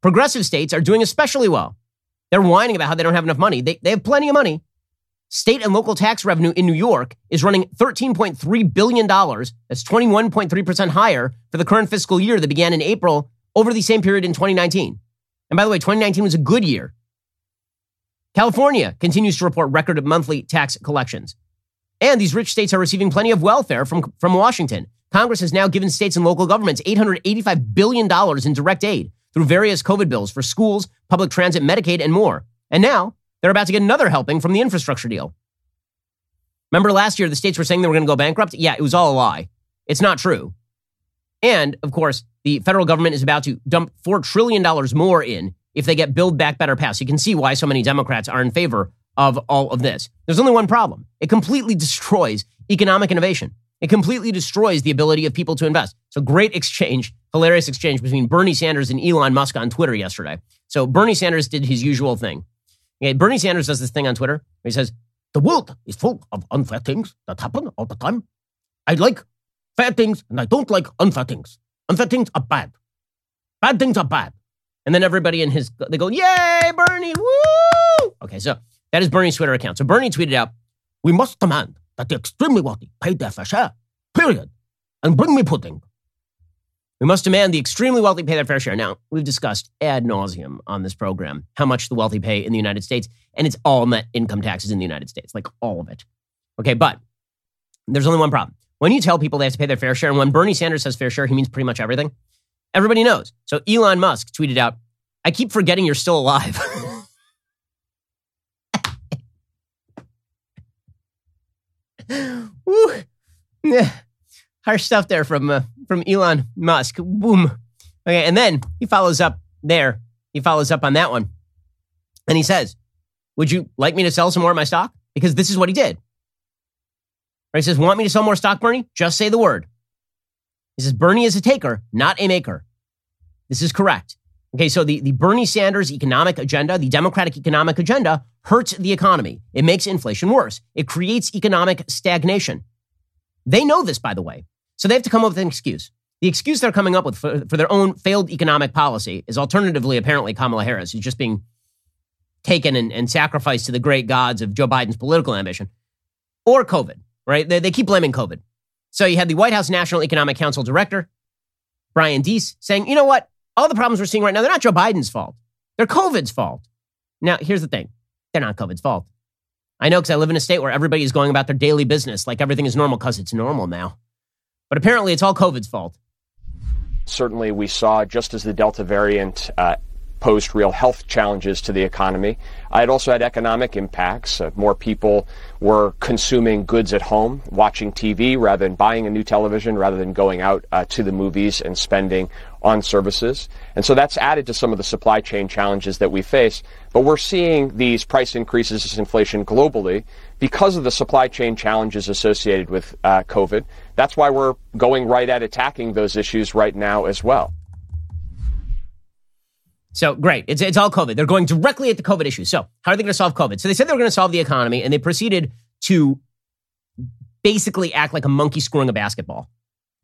Progressive states are doing especially well. They're whining about how they don't have enough money. They, they have plenty of money. State and local tax revenue in New York is running $13.3 billion. That's 21.3% higher for the current fiscal year that began in April over the same period in 2019. And by the way, 2019 was a good year. California continues to report record monthly tax collections. And these rich states are receiving plenty of welfare from, from Washington. Congress has now given states and local governments $885 billion in direct aid through various COVID bills for schools, public transit, Medicaid, and more. And now they're about to get another helping from the infrastructure deal. Remember last year, the states were saying they were going to go bankrupt? Yeah, it was all a lie. It's not true. And of course, the federal government is about to dump $4 trillion more in if they get Build Back Better passed. You can see why so many Democrats are in favor of all of this. There's only one problem it completely destroys economic innovation. It completely destroys the ability of people to invest. So, great exchange, hilarious exchange between Bernie Sanders and Elon Musk on Twitter yesterday. So, Bernie Sanders did his usual thing. Okay, Bernie Sanders does this thing on Twitter. he says, The world is full of unfair things that happen all the time. I like fair things and I don't like unfair things. Unfair things are bad. Bad things are bad. And then everybody in his, they go, Yay, Bernie, woo! Okay, so that is Bernie's Twitter account. So Bernie tweeted out, We must demand that the extremely wealthy pay their fair share, period, and bring me pudding. We must demand the extremely wealthy pay their fair share. Now, we've discussed ad nauseum on this program how much the wealthy pay in the United States, and it's all net income taxes in the United States, like all of it. Okay, but there's only one problem. When you tell people they have to pay their fair share, and when Bernie Sanders says fair share, he means pretty much everything, everybody knows. So Elon Musk tweeted out, I keep forgetting you're still alive. Woo. Yeah. Harsh stuff there from uh, from Elon Musk. Boom. Okay, and then he follows up there. He follows up on that one. And he says, Would you like me to sell some more of my stock? Because this is what he did. Right? He says, Want me to sell more stock, Bernie? Just say the word. He says, Bernie is a taker, not a maker. This is correct. Okay, so the, the Bernie Sanders economic agenda, the Democratic economic agenda, hurts the economy. It makes inflation worse. It creates economic stagnation. They know this, by the way. So they have to come up with an excuse. The excuse they're coming up with for, for their own failed economic policy is alternatively, apparently, Kamala Harris, who's just being taken and, and sacrificed to the great gods of Joe Biden's political ambition, or COVID, right? They, they keep blaming COVID. So you had the White House National Economic Council director, Brian Deese, saying, you know what? All the problems we're seeing right now, they're not Joe Biden's fault. They're COVID's fault. Now, here's the thing they're not COVID's fault. I know because I live in a state where everybody is going about their daily business like everything is normal because it's normal now. But apparently, it's all COVID's fault. Certainly, we saw just as the Delta variant uh, posed real health challenges to the economy. It also had economic impacts. Uh, more people were consuming goods at home, watching TV rather than buying a new television, rather than going out uh, to the movies and spending on services. And so that's added to some of the supply chain challenges that we face. But we're seeing these price increases as inflation globally because of the supply chain challenges associated with uh, COVID. That's why we're going right at attacking those issues right now as well. So great. It's, it's all COVID. They're going directly at the COVID issue. So how are they going to solve COVID? So they said they were going to solve the economy and they proceeded to basically act like a monkey screwing a basketball.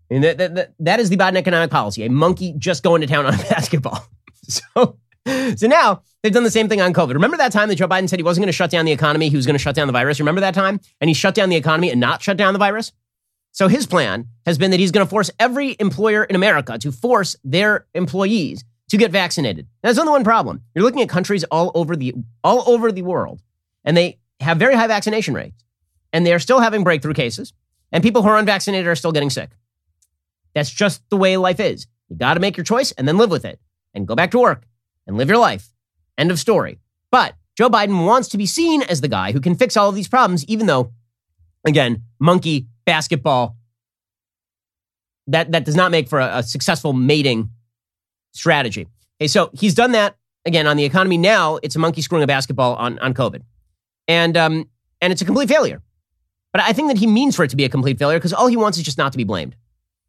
And that, that, that is the Biden economic policy, a monkey just going to town on a basketball. so, so now they've done the same thing on COVID. Remember that time that Joe Biden said he wasn't going to shut down the economy, he was going to shut down the virus? Remember that time? And he shut down the economy and not shut down the virus? So his plan has been that he's going to force every employer in America to force their employees to get vaccinated. There's only one problem. You're looking at countries all over the all over the world, and they have very high vaccination rates, and they are still having breakthrough cases, and people who are unvaccinated are still getting sick. That's just the way life is. You got to make your choice and then live with it, and go back to work and live your life. End of story. But Joe Biden wants to be seen as the guy who can fix all of these problems, even though, again, monkey basketball. That that does not make for a, a successful mating strategy. Okay, so he's done that again on the economy. Now it's a monkey screwing a basketball on, on COVID. And, um, and it's a complete failure. But I think that he means for it to be a complete failure because all he wants is just not to be blamed.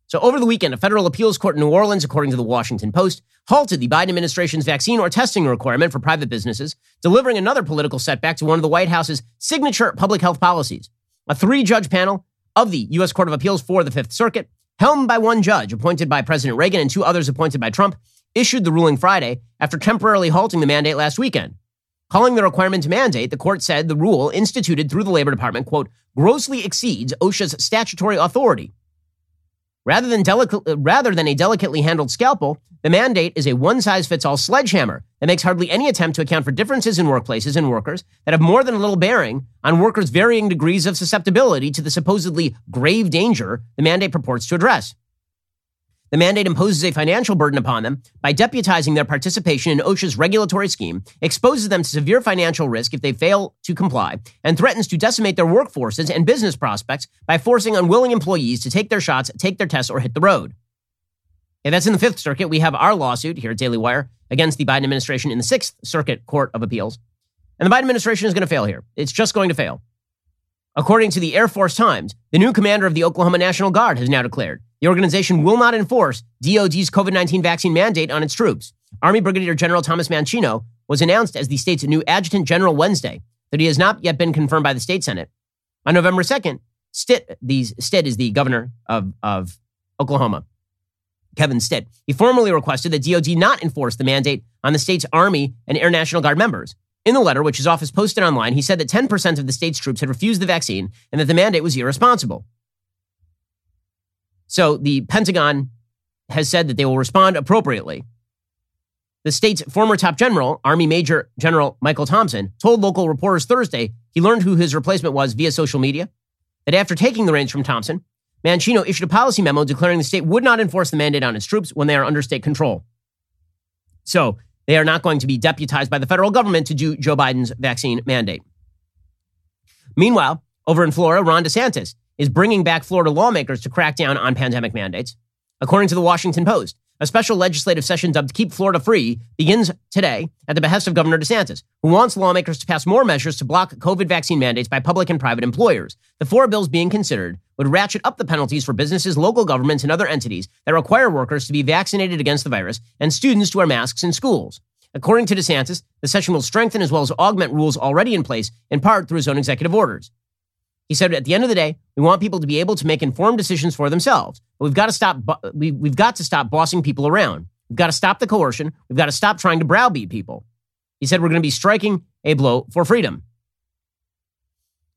So over the weekend, a federal appeals court in New Orleans, according to the Washington Post, halted the Biden administration's vaccine or testing requirement for private businesses, delivering another political setback to one of the White House's signature public health policies. A three judge panel of the U.S. Court of Appeals for the Fifth Circuit, helmed by one judge appointed by President Reagan and two others appointed by Trump, issued the ruling Friday after temporarily halting the mandate last weekend. Calling the requirement to mandate, the court said the rule instituted through the Labor Department, quote, grossly exceeds OSHA's statutory authority. Rather than, delica- rather than a delicately handled scalpel, the mandate is a one size fits all sledgehammer that makes hardly any attempt to account for differences in workplaces and workers that have more than a little bearing on workers' varying degrees of susceptibility to the supposedly grave danger the mandate purports to address. The mandate imposes a financial burden upon them by deputizing their participation in OSHA's regulatory scheme, exposes them to severe financial risk if they fail to comply, and threatens to decimate their workforces and business prospects by forcing unwilling employees to take their shots, take their tests, or hit the road. And that's in the Fifth Circuit. We have our lawsuit here at Daily Wire against the Biden administration in the Sixth Circuit Court of Appeals. And the Biden administration is going to fail here. It's just going to fail. According to the Air Force Times, the new commander of the Oklahoma National Guard has now declared the organization will not enforce DOD's COVID 19 vaccine mandate on its troops. Army Brigadier General Thomas Mancino was announced as the state's new adjutant general Wednesday, but he has not yet been confirmed by the state Senate. On November 2nd, Stitt, the, Stitt is the governor of, of Oklahoma, Kevin Stitt. He formally requested that DOD not enforce the mandate on the state's Army and Air National Guard members. In the letter, which his office posted online, he said that 10% of the state's troops had refused the vaccine and that the mandate was irresponsible. So the Pentagon has said that they will respond appropriately. The state's former top general, Army Major General Michael Thompson, told local reporters Thursday he learned who his replacement was via social media. That after taking the reins from Thompson, Mancino issued a policy memo declaring the state would not enforce the mandate on its troops when they are under state control. So they are not going to be deputized by the federal government to do Joe Biden's vaccine mandate. Meanwhile, over in Florida, Ron DeSantis is bringing back Florida lawmakers to crack down on pandemic mandates. According to the Washington Post, a special legislative session dubbed Keep Florida Free begins today at the behest of Governor DeSantis, who wants lawmakers to pass more measures to block COVID vaccine mandates by public and private employers. The four bills being considered would ratchet up the penalties for businesses, local governments, and other entities that require workers to be vaccinated against the virus and students to wear masks in schools. According to DeSantis, the session will strengthen as well as augment rules already in place, in part through his own executive orders. He said, at the end of the day, we want people to be able to make informed decisions for themselves. But we've got to stop. We, we've got to stop bossing people around. We've got to stop the coercion. We've got to stop trying to browbeat people. He said, we're going to be striking a blow for freedom.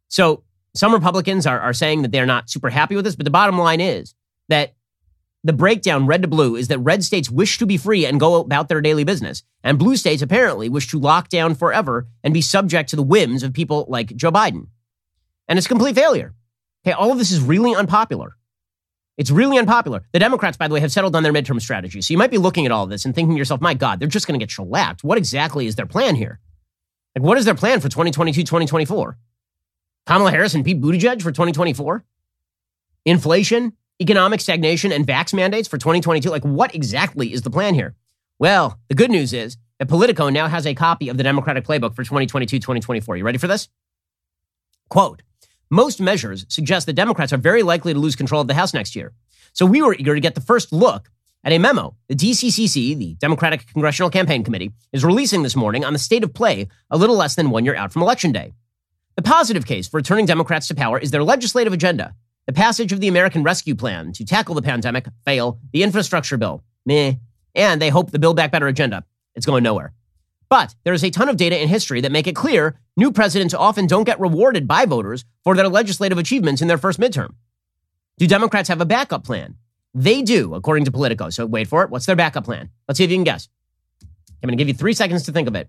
So some Republicans are, are saying that they're not super happy with this, but the bottom line is that the breakdown, red to blue, is that red states wish to be free and go about their daily business. And blue states apparently wish to lock down forever and be subject to the whims of people like Joe Biden. And it's a complete failure. Okay, all of this is really unpopular. It's really unpopular. The Democrats, by the way, have settled on their midterm strategy. So you might be looking at all this and thinking to yourself, my God, they're just going to get shellacked. What exactly is their plan here? Like, what is their plan for 2022, 2024? Kamala Harris and Pete Buttigieg for 2024? Inflation, economic stagnation, and vax mandates for 2022? Like, what exactly is the plan here? Well, the good news is that Politico now has a copy of the Democratic playbook for 2022, 2024. You ready for this? Quote, most measures suggest that Democrats are very likely to lose control of the House next year. So we were eager to get the first look at a memo the DCCC, the Democratic Congressional Campaign Committee, is releasing this morning on the state of play a little less than one year out from Election Day. The positive case for returning Democrats to power is their legislative agenda the passage of the American Rescue Plan to tackle the pandemic, fail, the infrastructure bill, meh, and they hope the Build Back Better agenda. It's going nowhere. But there is a ton of data in history that make it clear new presidents often don't get rewarded by voters for their legislative achievements in their first midterm. Do Democrats have a backup plan? They do, according to Politico. So wait for it. What's their backup plan? Let's see if you can guess. I'm going to give you three seconds to think of it.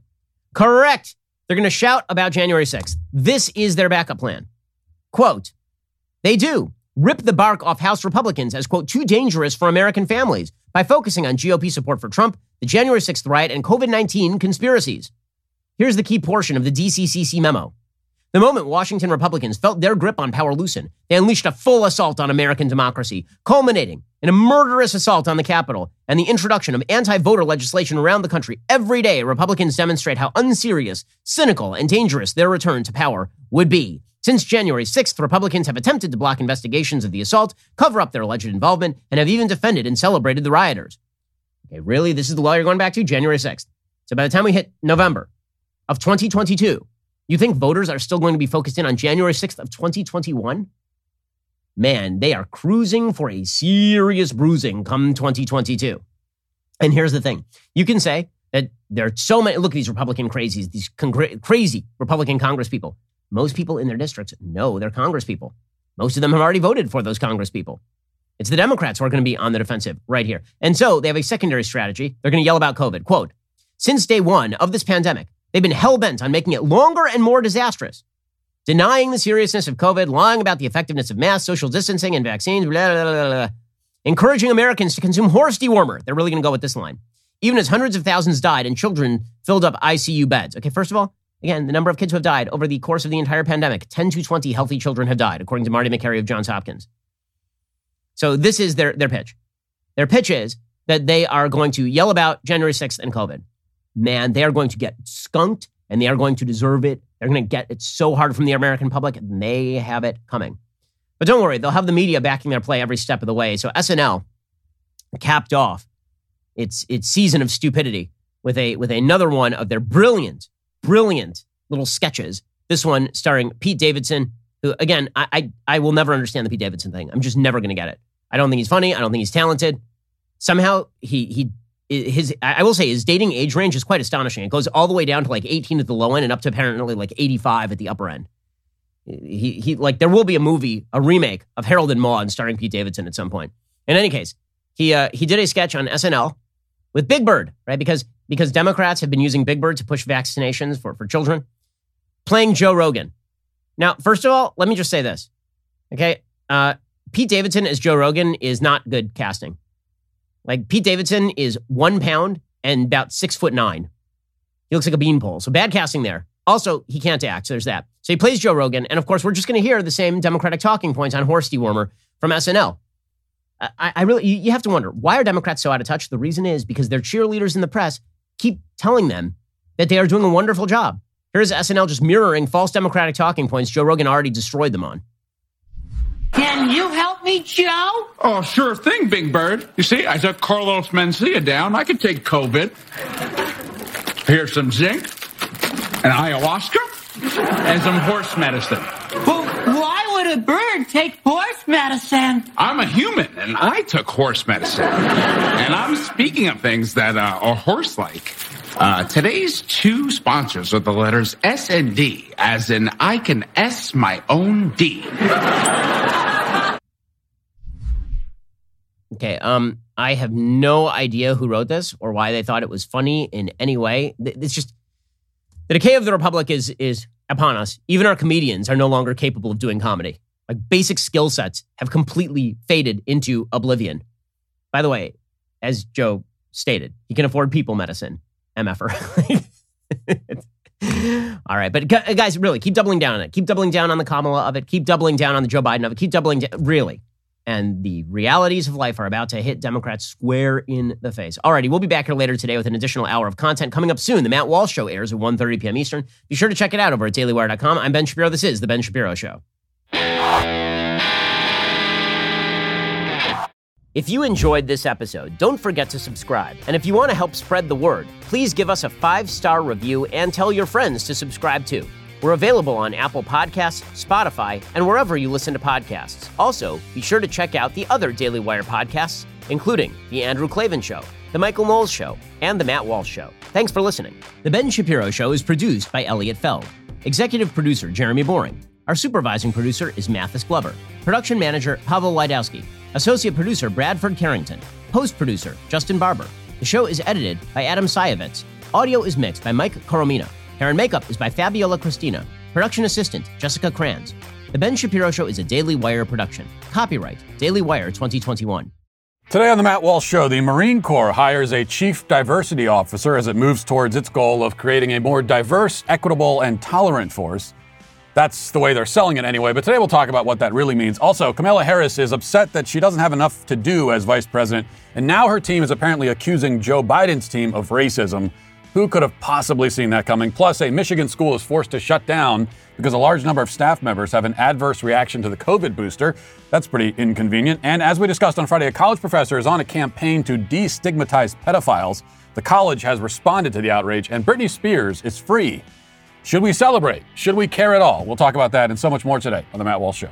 Correct. They're going to shout about January 6th. This is their backup plan. Quote, they do rip the bark off House Republicans as, quote, too dangerous for American families by focusing on GOP support for Trump, the January 6th riot, and COVID 19 conspiracies. Here's the key portion of the DCCC memo. The moment Washington Republicans felt their grip on power loosen, they unleashed a full assault on American democracy, culminating in a murderous assault on the Capitol and the introduction of anti voter legislation around the country. Every day, Republicans demonstrate how unserious, cynical, and dangerous their return to power would be. Since January 6th, Republicans have attempted to block investigations of the assault, cover up their alleged involvement, and have even defended and celebrated the rioters. Okay, really? This is the law you're going back to? January 6th. So by the time we hit November of 2022, you think voters are still going to be focused in on January 6th of 2021? Man, they are cruising for a serious bruising come 2022. And here's the thing you can say that there are so many, look at these Republican crazies, these congr- crazy Republican Congress people. Most people in their districts know they're Congress people. Most of them have already voted for those Congress people. It's the Democrats who are going to be on the defensive right here. And so they have a secondary strategy. They're going to yell about COVID. Quote, since day one of this pandemic, they've been hell bent on making it longer and more disastrous, denying the seriousness of COVID, lying about the effectiveness of mass social distancing and vaccines, blah, blah, blah, encouraging Americans to consume horse dewormer. They're really going to go with this line. Even as hundreds of thousands died and children filled up ICU beds. Okay, first of all, Again, the number of kids who have died over the course of the entire pandemic 10 to 20 healthy children have died, according to Marty Makary of Johns Hopkins. So this is their, their pitch. Their pitch is that they are going to yell about January 6th and COVID. Man, they are going to get skunked and they are going to deserve it. They're going to get it so hard from the American public, they have it coming. But don't worry, they'll have the media backing their play every step of the way. So SNL capped off its its season of stupidity with a with another one of their brilliant brilliant little sketches. This one starring Pete Davidson, who again, I I, I will never understand the Pete Davidson thing. I'm just never going to get it. I don't think he's funny. I don't think he's talented. Somehow he he his I will say his dating age range is quite astonishing. It goes all the way down to like 18 at the low end and up to apparently like 85 at the upper end. He he like there will be a movie, a remake of Harold and Maude starring Pete Davidson at some point. In any case, He uh, he did a sketch on SNL with Big Bird, right? Because because Democrats have been using Big Bird to push vaccinations for, for children, playing Joe Rogan. Now, first of all, let me just say this. Okay. Uh, Pete Davidson as Joe Rogan is not good casting. Like Pete Davidson is one pound and about six foot nine. He looks like a beanpole. So bad casting there. Also, he can't act. So there's that. So he plays Joe Rogan. And of course, we're just going to hear the same Democratic talking points on horse dewormer from SNL. I, I really, you have to wonder why are Democrats so out of touch? The reason is because their cheerleaders in the press keep telling them that they are doing a wonderful job. Here's SNL just mirroring false Democratic talking points Joe Rogan already destroyed them on. Can you help me, Joe? Oh, sure thing, Big Bird. You see, I took Carlos Mencia down. I could take COVID. Here's some zinc, and ayahuasca, and some horse medicine. Well, why would a bird take horse medicine? I'm a human, and I took horse medicine. and I'm speaking of things that uh, are horse-like. Uh, today's two sponsors are the letters S and D, as in I can S my own D. Okay, um, I have no idea who wrote this or why they thought it was funny in any way. It's just the decay of the republic is is upon us. Even our comedians are no longer capable of doing comedy. Like basic skill sets have completely faded into oblivion. By the way, as Joe stated, he can afford people medicine. MFR. All right, but guys, really keep doubling down on it. Keep doubling down on the Kamala of it. Keep doubling down on the Joe Biden of it. Keep doubling down. Really. And the realities of life are about to hit Democrats square in the face. Alrighty, we'll be back here later today with an additional hour of content coming up soon. The Matt Walsh Show airs at 1.30 p.m. Eastern. Be sure to check it out over at dailywire.com. I'm Ben Shapiro. This is The Ben Shapiro Show. If you enjoyed this episode, don't forget to subscribe. And if you want to help spread the word, please give us a five star review and tell your friends to subscribe too. We're available on Apple Podcasts, Spotify, and wherever you listen to podcasts. Also, be sure to check out the other Daily Wire podcasts, including The Andrew Klavan Show, The Michael Knowles Show, and The Matt Walsh Show. Thanks for listening. The Ben Shapiro Show is produced by Elliot Feld, executive producer Jeremy Boring. Our supervising producer is Mathis Glover, production manager Pavel Wydowski. Associate producer Bradford Carrington. Post producer Justin Barber. The show is edited by Adam Sayevitz. Audio is mixed by Mike Coromina. Hair and makeup is by Fabiola Cristina. Production assistant Jessica Kranz. The Ben Shapiro Show is a Daily Wire production. Copyright Daily Wire 2021. Today on the Matt Walsh Show, the Marine Corps hires a chief diversity officer as it moves towards its goal of creating a more diverse, equitable, and tolerant force. That's the way they're selling it anyway, but today we'll talk about what that really means. Also, Kamala Harris is upset that she doesn't have enough to do as vice president, and now her team is apparently accusing Joe Biden's team of racism. Who could have possibly seen that coming? Plus, a Michigan school is forced to shut down because a large number of staff members have an adverse reaction to the COVID booster. That's pretty inconvenient. And as we discussed on Friday, a college professor is on a campaign to destigmatize pedophiles. The college has responded to the outrage, and Britney Spears is free. Should we celebrate? Should we care at all? We'll talk about that and so much more today on The Matt Walsh Show.